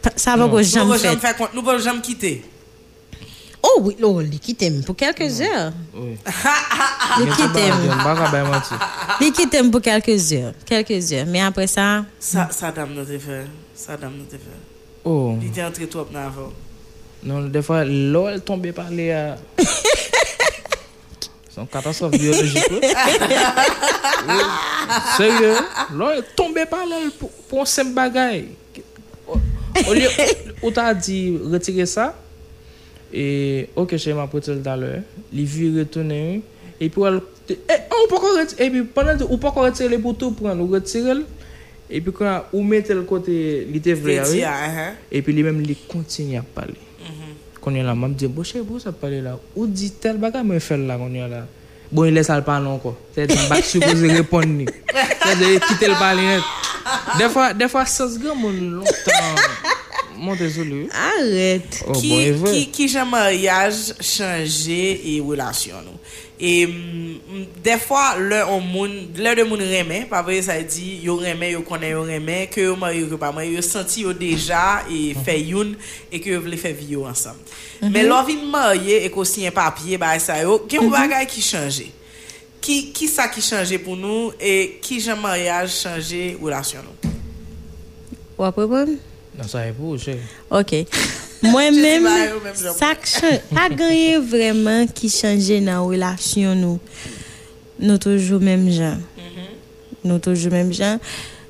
Pa- Ça va qu'on Nou jamais fait. jam fè kont, nou pou jam kite. Oh oui, oh, il quitte pour quelques heures. Oui. Il mati. Il pour quelques heures. Quelques heures. Mais après ça, Sa, sa dam nou te fè. Sa dam nou te fè. Oh, Li te entre trop nan avò. Non, des fois l'eau elle tombe par les euh, C'est une catastrophe biologique. Sérieux, l'eau elle tombe par là pour, pour un simple bagay. Au lieu, où t'as dit retirer ça, et ok, j'ai ma pote tout à l'heure, il vit retourner, et puis elle, eh, on peut retirer, et puis pendant que, on peut retirer pour tout prendre, ou retirer, et puis quand on met le côté, il était vrai, hein? Et puis lui-même, il continue à parler. Il est là, me dis, bon, chez vous, ça parle là. Ou dit tel bagage, mais fait là, quand il est là. Bon, il laisse le parler encore. C'est-à-dire, je suis supposé répondre. C'est-à-dire, quitter le parler. Des fois, des fois, ça se gagne mon longtemps. Mon désolé. arrête. Oh, Ki, bon, et vrai. ki, ki jan maryaj chanje e relasyon nou. E mm, de fwa lè on moun, lè de moun reme, pa vre sa di, yo reme, yo konen yo reme, ke yo marye yo pa marye, yo senti yo deja e fe youn, e ke yo vle fe vi yo ansam. Men lò vin marye e ko siyen papye, ba sa yo, gen ou bagay ki chanje. Ki, ki sa ki chanje pou nou, e ki jan maryaj chanje nou? Ou après bon? Non, ça est pour, chérie. OK. Moi-même, ça gagné vraiment qui changeait dans la relation nous. Nous toujours même gens. Nous toujours même gens.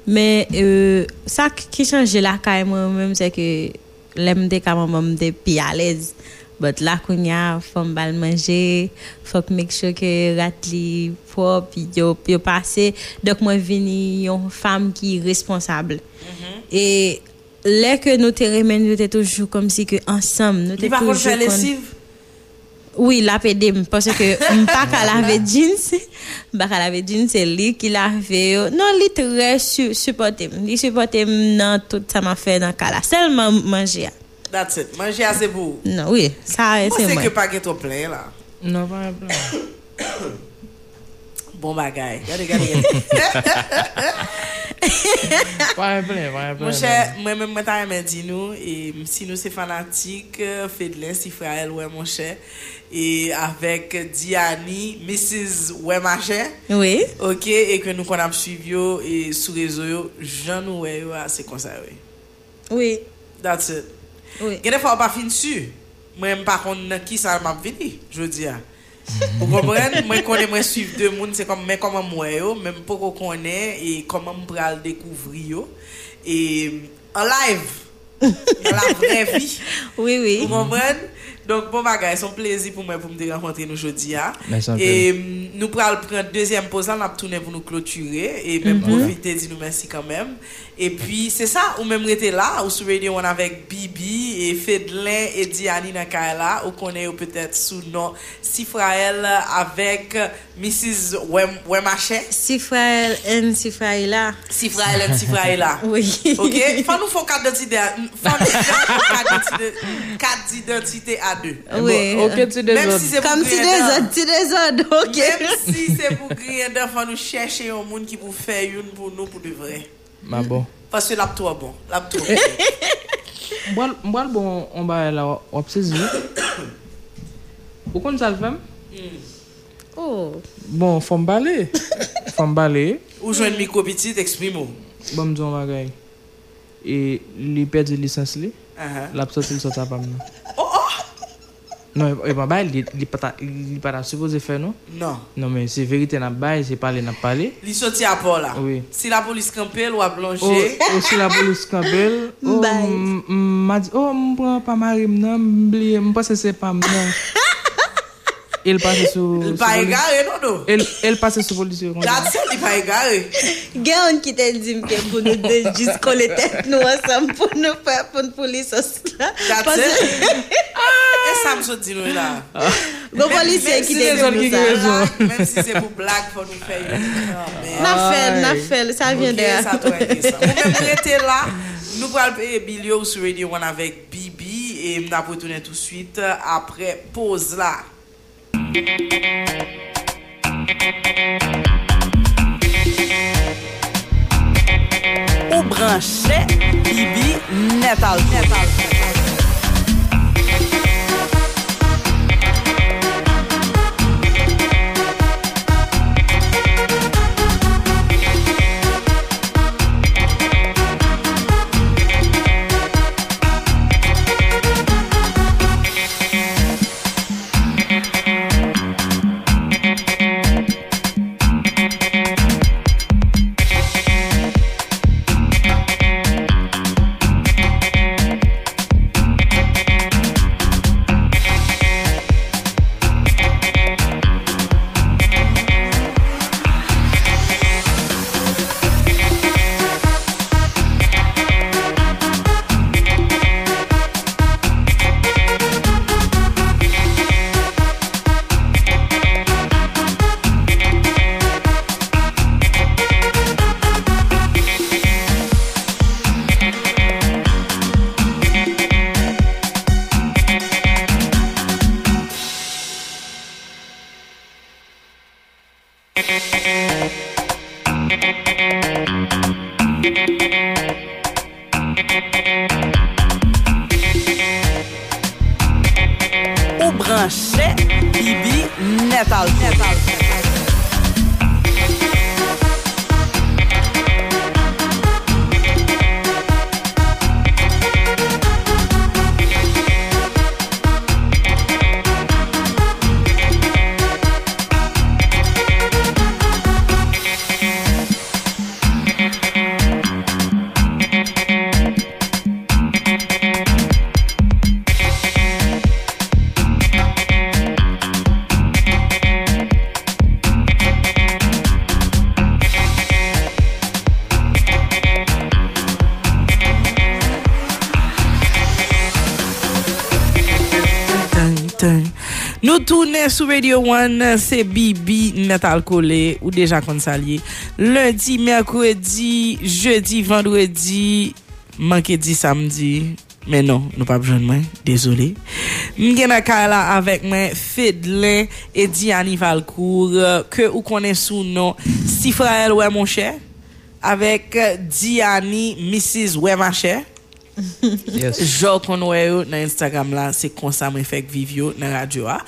Mais euh, ça qui changeait là quand même, c'est que l'aime de quand même de plus à l'aise. But là qu'on a faut bal manger, faut que make sure que rat li propre, yo yo passé. Donc moi vini une femme qui est responsable. Et lè que nous te remen, nous te toujours comme si que ensemble, nous te Li pa kon fè toujours kon- lesiv? Oui, la pedem, parce que m'pa ka lave jeans, m'pa ka lave jeans, c'est li qui lave yo. Non, li très su supporté. Li supporté nan tout ça m'a fait dans kala. Seulement manger. That's it. Manje ase pou. Non, oui, ça Mwen c'est se moi. ke pa gen to plen la. Non, pas plan. bon bagay. Gade, gade, gade. Mwen chè, mwen mwen mwen ta remen di nou, e, si nou se fanatik, Fedlen, Sifrael, wè mwen chè, e avèk Diani, Mrs. Wè mwen chè, oui. ok, e ke nou kon ap suiv yo, e sou rezo yo, jan nou wè yo a se konser wè. Oui. That's it. Oui. Gade fwa wap ap fin su, mwen mwen pa kon nan ki sa map vini, jodi di ya. Ou kompren, mwen konen mwen suiv de moun, se kom men koman mwen yo, men pou ko konen, e koman m pral dekouvri yo? E, en live, dans la vraie vie. Oui, oui. Vous comprenez? Donc, bon bagay, son plaisir pour moi pour me rencontrer nous aujourd'hui. hein. Merci un peu. Et nous pourrons prendre deuxième pause là, on va tourner pour nous clôturer et même profiter de nous merci quand même. Et puis, c'est ça, ou même rester là, ou souvenez on avec Bibi et Fedlin et Diani Nakaela, ou connaît peut-être sous nom Sifrael avec Mrs. Wem, Wemache. Sifrael N. Sifraela. Sifrael et Sifraela. oui. Ok? Faut nous faire carte d'identité à faire Carte d'identité à deux. Oui. Bon, ok, tu deux Même si c'est Comme tu deux tu deux ok. Même si c'est pour griller, faut nous chercher un monde qui pour faire une pour nous pour de vrai. Ma bon. Paske lap tou a bon. Lap tou. Mbwa l bon on ba la wap sezi. Ou kon sal fem? Hmm. Oh. Bon, fom bale. Fom bale. Ou jwen mikro pitit, eksprimo. Bon mdou an bagay. E li pedi lisans li. Lap soti l sota pam nan. Oh oh! Non, e pa bay, li, li pata, li pata suppose fè non? Non. Non men, se verite nan bay, se pale nan pale. Li sorti à port là. Oui. Si la police campelle ou a Oh, plongé, osi la polis kabel. Oh, ma di, oh, m pran pa marim nan, m bliye, m pase se pam nan. El pase sou... il pas égaré non non? El, el pase sou polisye kon. That's it, il pas égaré. Gen yon ki te di mke pou nou de jis kole tet nou ansam pou nou fè pou nou polisos la. That's it. Et ça me dit nous là. Les qui. Même si c'est pour blague, faut nous faire une. Na de ça doit être ça. Ou même rester là, nous allons payer Bilio sur Radio One avec Bibi et nous allons retourner tout de suite après pause là. Ou branche Bibi Netal. Ou Radio One, c'est Bibi Metal Collé ou déjà consalié. Lundi, mercredi, jeudi, vendredi, manqué dit samedi. Mais non, nous pas besoin de moi, désolé. Mgena Kala avec moi, Fedlin et Diani Valcourt, que vous connaissez sous nom, Sifrael ouais mon cher, avec Diani, Mrs. ouais ma chère. Yes. Jò kon wè yo nan Instagram la Se konsa mwen fek viv yo nan radyo a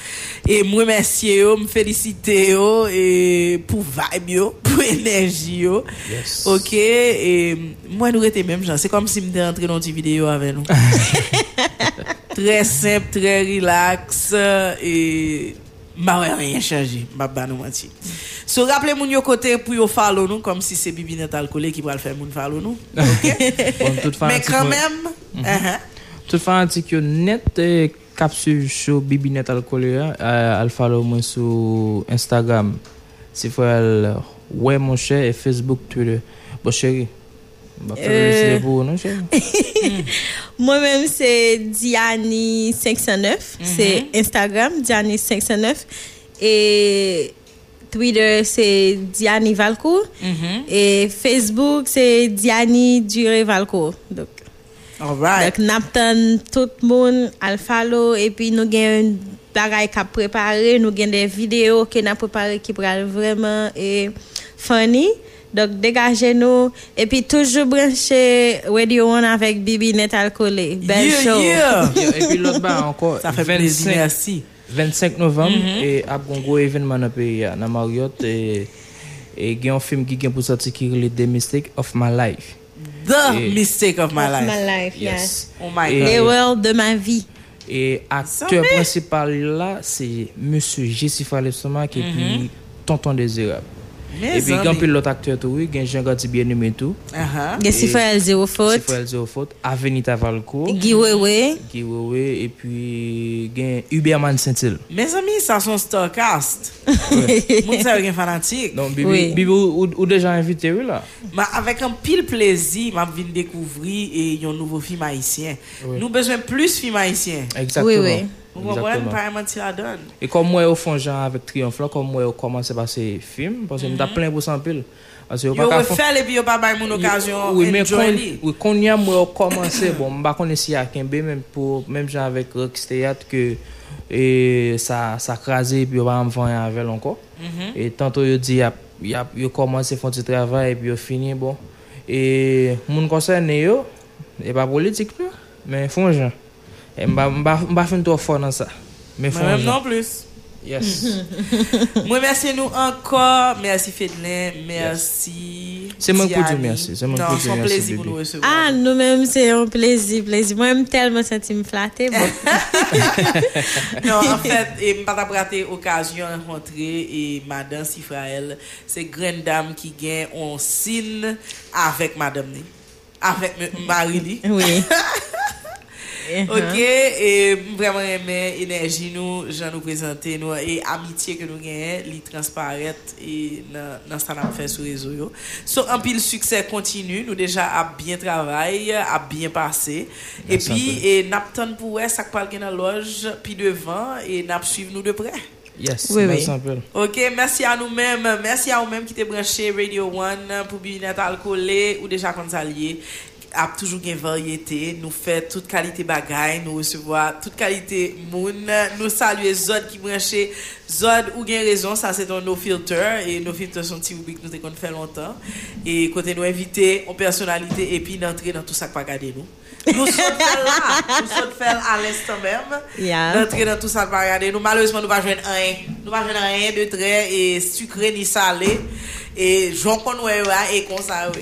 E mwen mersye yo, mwen felicite yo e, Pou vibe yo, pou enerji yo yes. Ok, e, mwen nou rete menm jan Se kom si mwen te rentre nan ti video avè nou Tre simple, tre relax E... ma rien chanji, mba ba nou manti. So rappele moun yo kote pou yo follow nou, kom si se Bibi Net Alkole ki pral fè moun follow nou. Ok? Bon, tout Men fanatik kan yo- menm, uh-huh. Tout fanatik yo net e, kap suiv show Bibi Net Alkole ya, euh, al follow mwen sou Instagram. Si fwe al Ouè Mon Chè e Facebook, Twitter. Bo chéri, ba fè Euh. Moi-même, c'est Diani509. C'est Instagram, Diani509. Et Twitter, c'est Diani Valcourt. Et Facebook, c'est Diani Duré Valcourt. Donc, Alright. donc naptan tout le monde al follow. Et puis, nous avons un bagay qu'a préparé. Nous avons des vidéos que nous préparé qui pral vraiment et funny. Donc, dégagez-nous. Et puis, toujours brancher Radio One avec Bibi Net Alcoolé. Belle Yeah, show. yeah. Yo, E pi lot ba anko, Ça fait plaisir, 25, merci. 25 novembre, e ap gon gwo evenman nan peyi ya, nan Marriott, e, e gen yon film ki gen pou sorti ki rele The Mistake of My Life. The Et- mistake of my Of life. my life, yes. Oh my Et- god. Les world de ma vie. E akteur principal la, se Monsieur Jessie Falesoma, ki pi Tonton Désirable. Mes E pi gen amis. pil lot akteur tou, oui, Jean Gati bien aimé tou, Uh-huh. Gessifel Zero Faute. Sifrel Zero Faute, Avenita Valcourt, Guy Wewe. Guy Wewe, e gen Uberman Saint-Hill. Mes amis, ça son Starcast. Moun yon gen fanatik. Non, Bibi, Oui. Bibi ou, deja invité ou la? Ma avec un pile plaisir, m'a vin découvrir et yon nouveau film haïtien. Oui. Nous besoin plus film haïtien. Exactement. Oui, oui. Ou konpwen, pa yon manti la don. E kom mwen yo fon jan avèk triyonf la, kom mwen yo komanse base film, pwase mwen ta plen pou sanpil. Yo wè fel epi yo pa bay moun okasyon enjoy li. Ou kon yon mwen yo komanse, bon mba konen si akembe, menm jan avèk Rocksteyat ke sa krasi epi yo pa mwen avèl anko. E tanto yo di yo komanse fon ti travay epi yo fini bon. E moun konsen yo, e pa politik nou, men fon jan. E mba fin to fon nan sa. Men fon Moi-même jan. non plus. Yes. Moi, merci nous encore. Merci Fedlin. Merci. C'est moi qui vous dis Diani. merci. C'est moi qui Non, vous dis c'est un merci, plaisir pour nous recevoir. Ah, nous-mêmes, c'est un plaisir, plaisir. Moi, tellement sentir me flatter. Bon. non, en fait, et m'a pas raté occasion de rencontrer et madame Sifrael, c'est grande dame qui gagne un signe avec madame ni. Avec Marie oui. Ok, et vraiment aimé énergie nous, j'en nous présenter nous et amitié que nous gagnons, li transparaît et dans dans ça n'a fait sur réseau yo. So un pile succès continue, nous déjà a bien travaillé, a bien passé et puis et n'attend pour ça parle dans la loge puis devant et n'a suivre nous de près. Yes, Oui, merci oui. un peu. Ok, merci à nous-mêmes. Merci à vous-mêmes qui t'es branché Radio One pour Binette Alcoolé ou déjà qu'on s'allié. A toujours une variété. Nous fait toute qualité bagaille. Nous recevoir toute qualité moun. Nous saluer Zod qui branché. Zod ou bien raison, ça c'est un no filter. Et nos filters sont petits rubriques nous t'es qu'on fait longtemps. Et côté nous inviter en personnalité et puis d'entrer dans tout ça que pas garder nous. Nous sommes fait là. Nous sommes fait à l'instant même. Yeah. D'entrer dans tout ça, pas regarder. Nous, malheureusement, nous pas joindre rien. Nous pas joindre rien de très et sucré ni salé. Et j'en connais ouais, et comme ça, oui.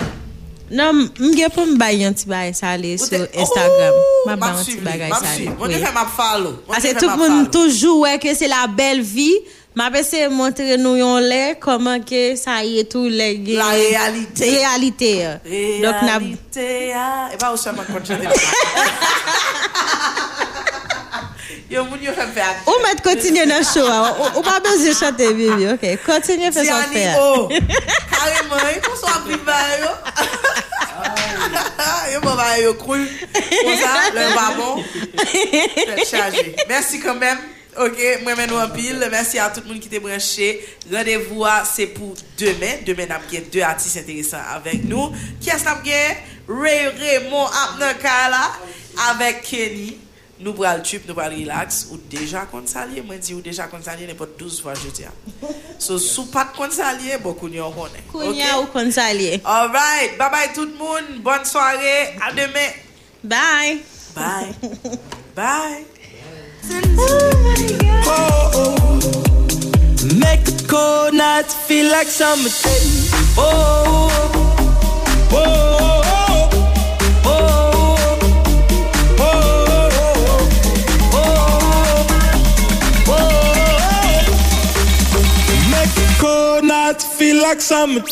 Non, m'ge pou m'bay un petit bagay salé Ou sur te- Instagram. Un petit suivi, bagay m'a salé. suivi. Moi, Oui. je fais ma follow. Fais tout ma le monde follow. toujours ouais que c'est la belle vie. M'a essayé de montrer nous yon lait comment que ça y est tout les La réalité. réalité. Donc n'a Réalité. Et pas au seulement quand je Yo, moun yo. Ou le show. hein. Ou, ou de chanter, baby. OK. Continue à faire son plus bas, yo. Ah, yo mwen ba yo kru. Kon sa, lè mba bon. Tèt chaje. Mersi kon men. Ok, mwen men wampil. Mersi a tout moun ki te branche. Rendez-vous a, se pou demen. Demen ap gen 2 artis interesant avèk nou. Ki as ap gen? Ray Raymond ap nan ka la. Avèk Kenny. Nous prenons le tube, nous prenons relax. Ou déjà qu'on s'allie. Moi, je dis ou déjà qu'on s'allie, n'importe 12 fois, je dis. So, sous pas de qu'on s'allie, beaucoup n'y en connaît. Kounya ou konsalier. All right. Bye bye tout le monde. Bonne soirée. À demain. Bye. Bye. Bye. Make the cold nights feel like summer. Oh, oh, oh, feel like summer.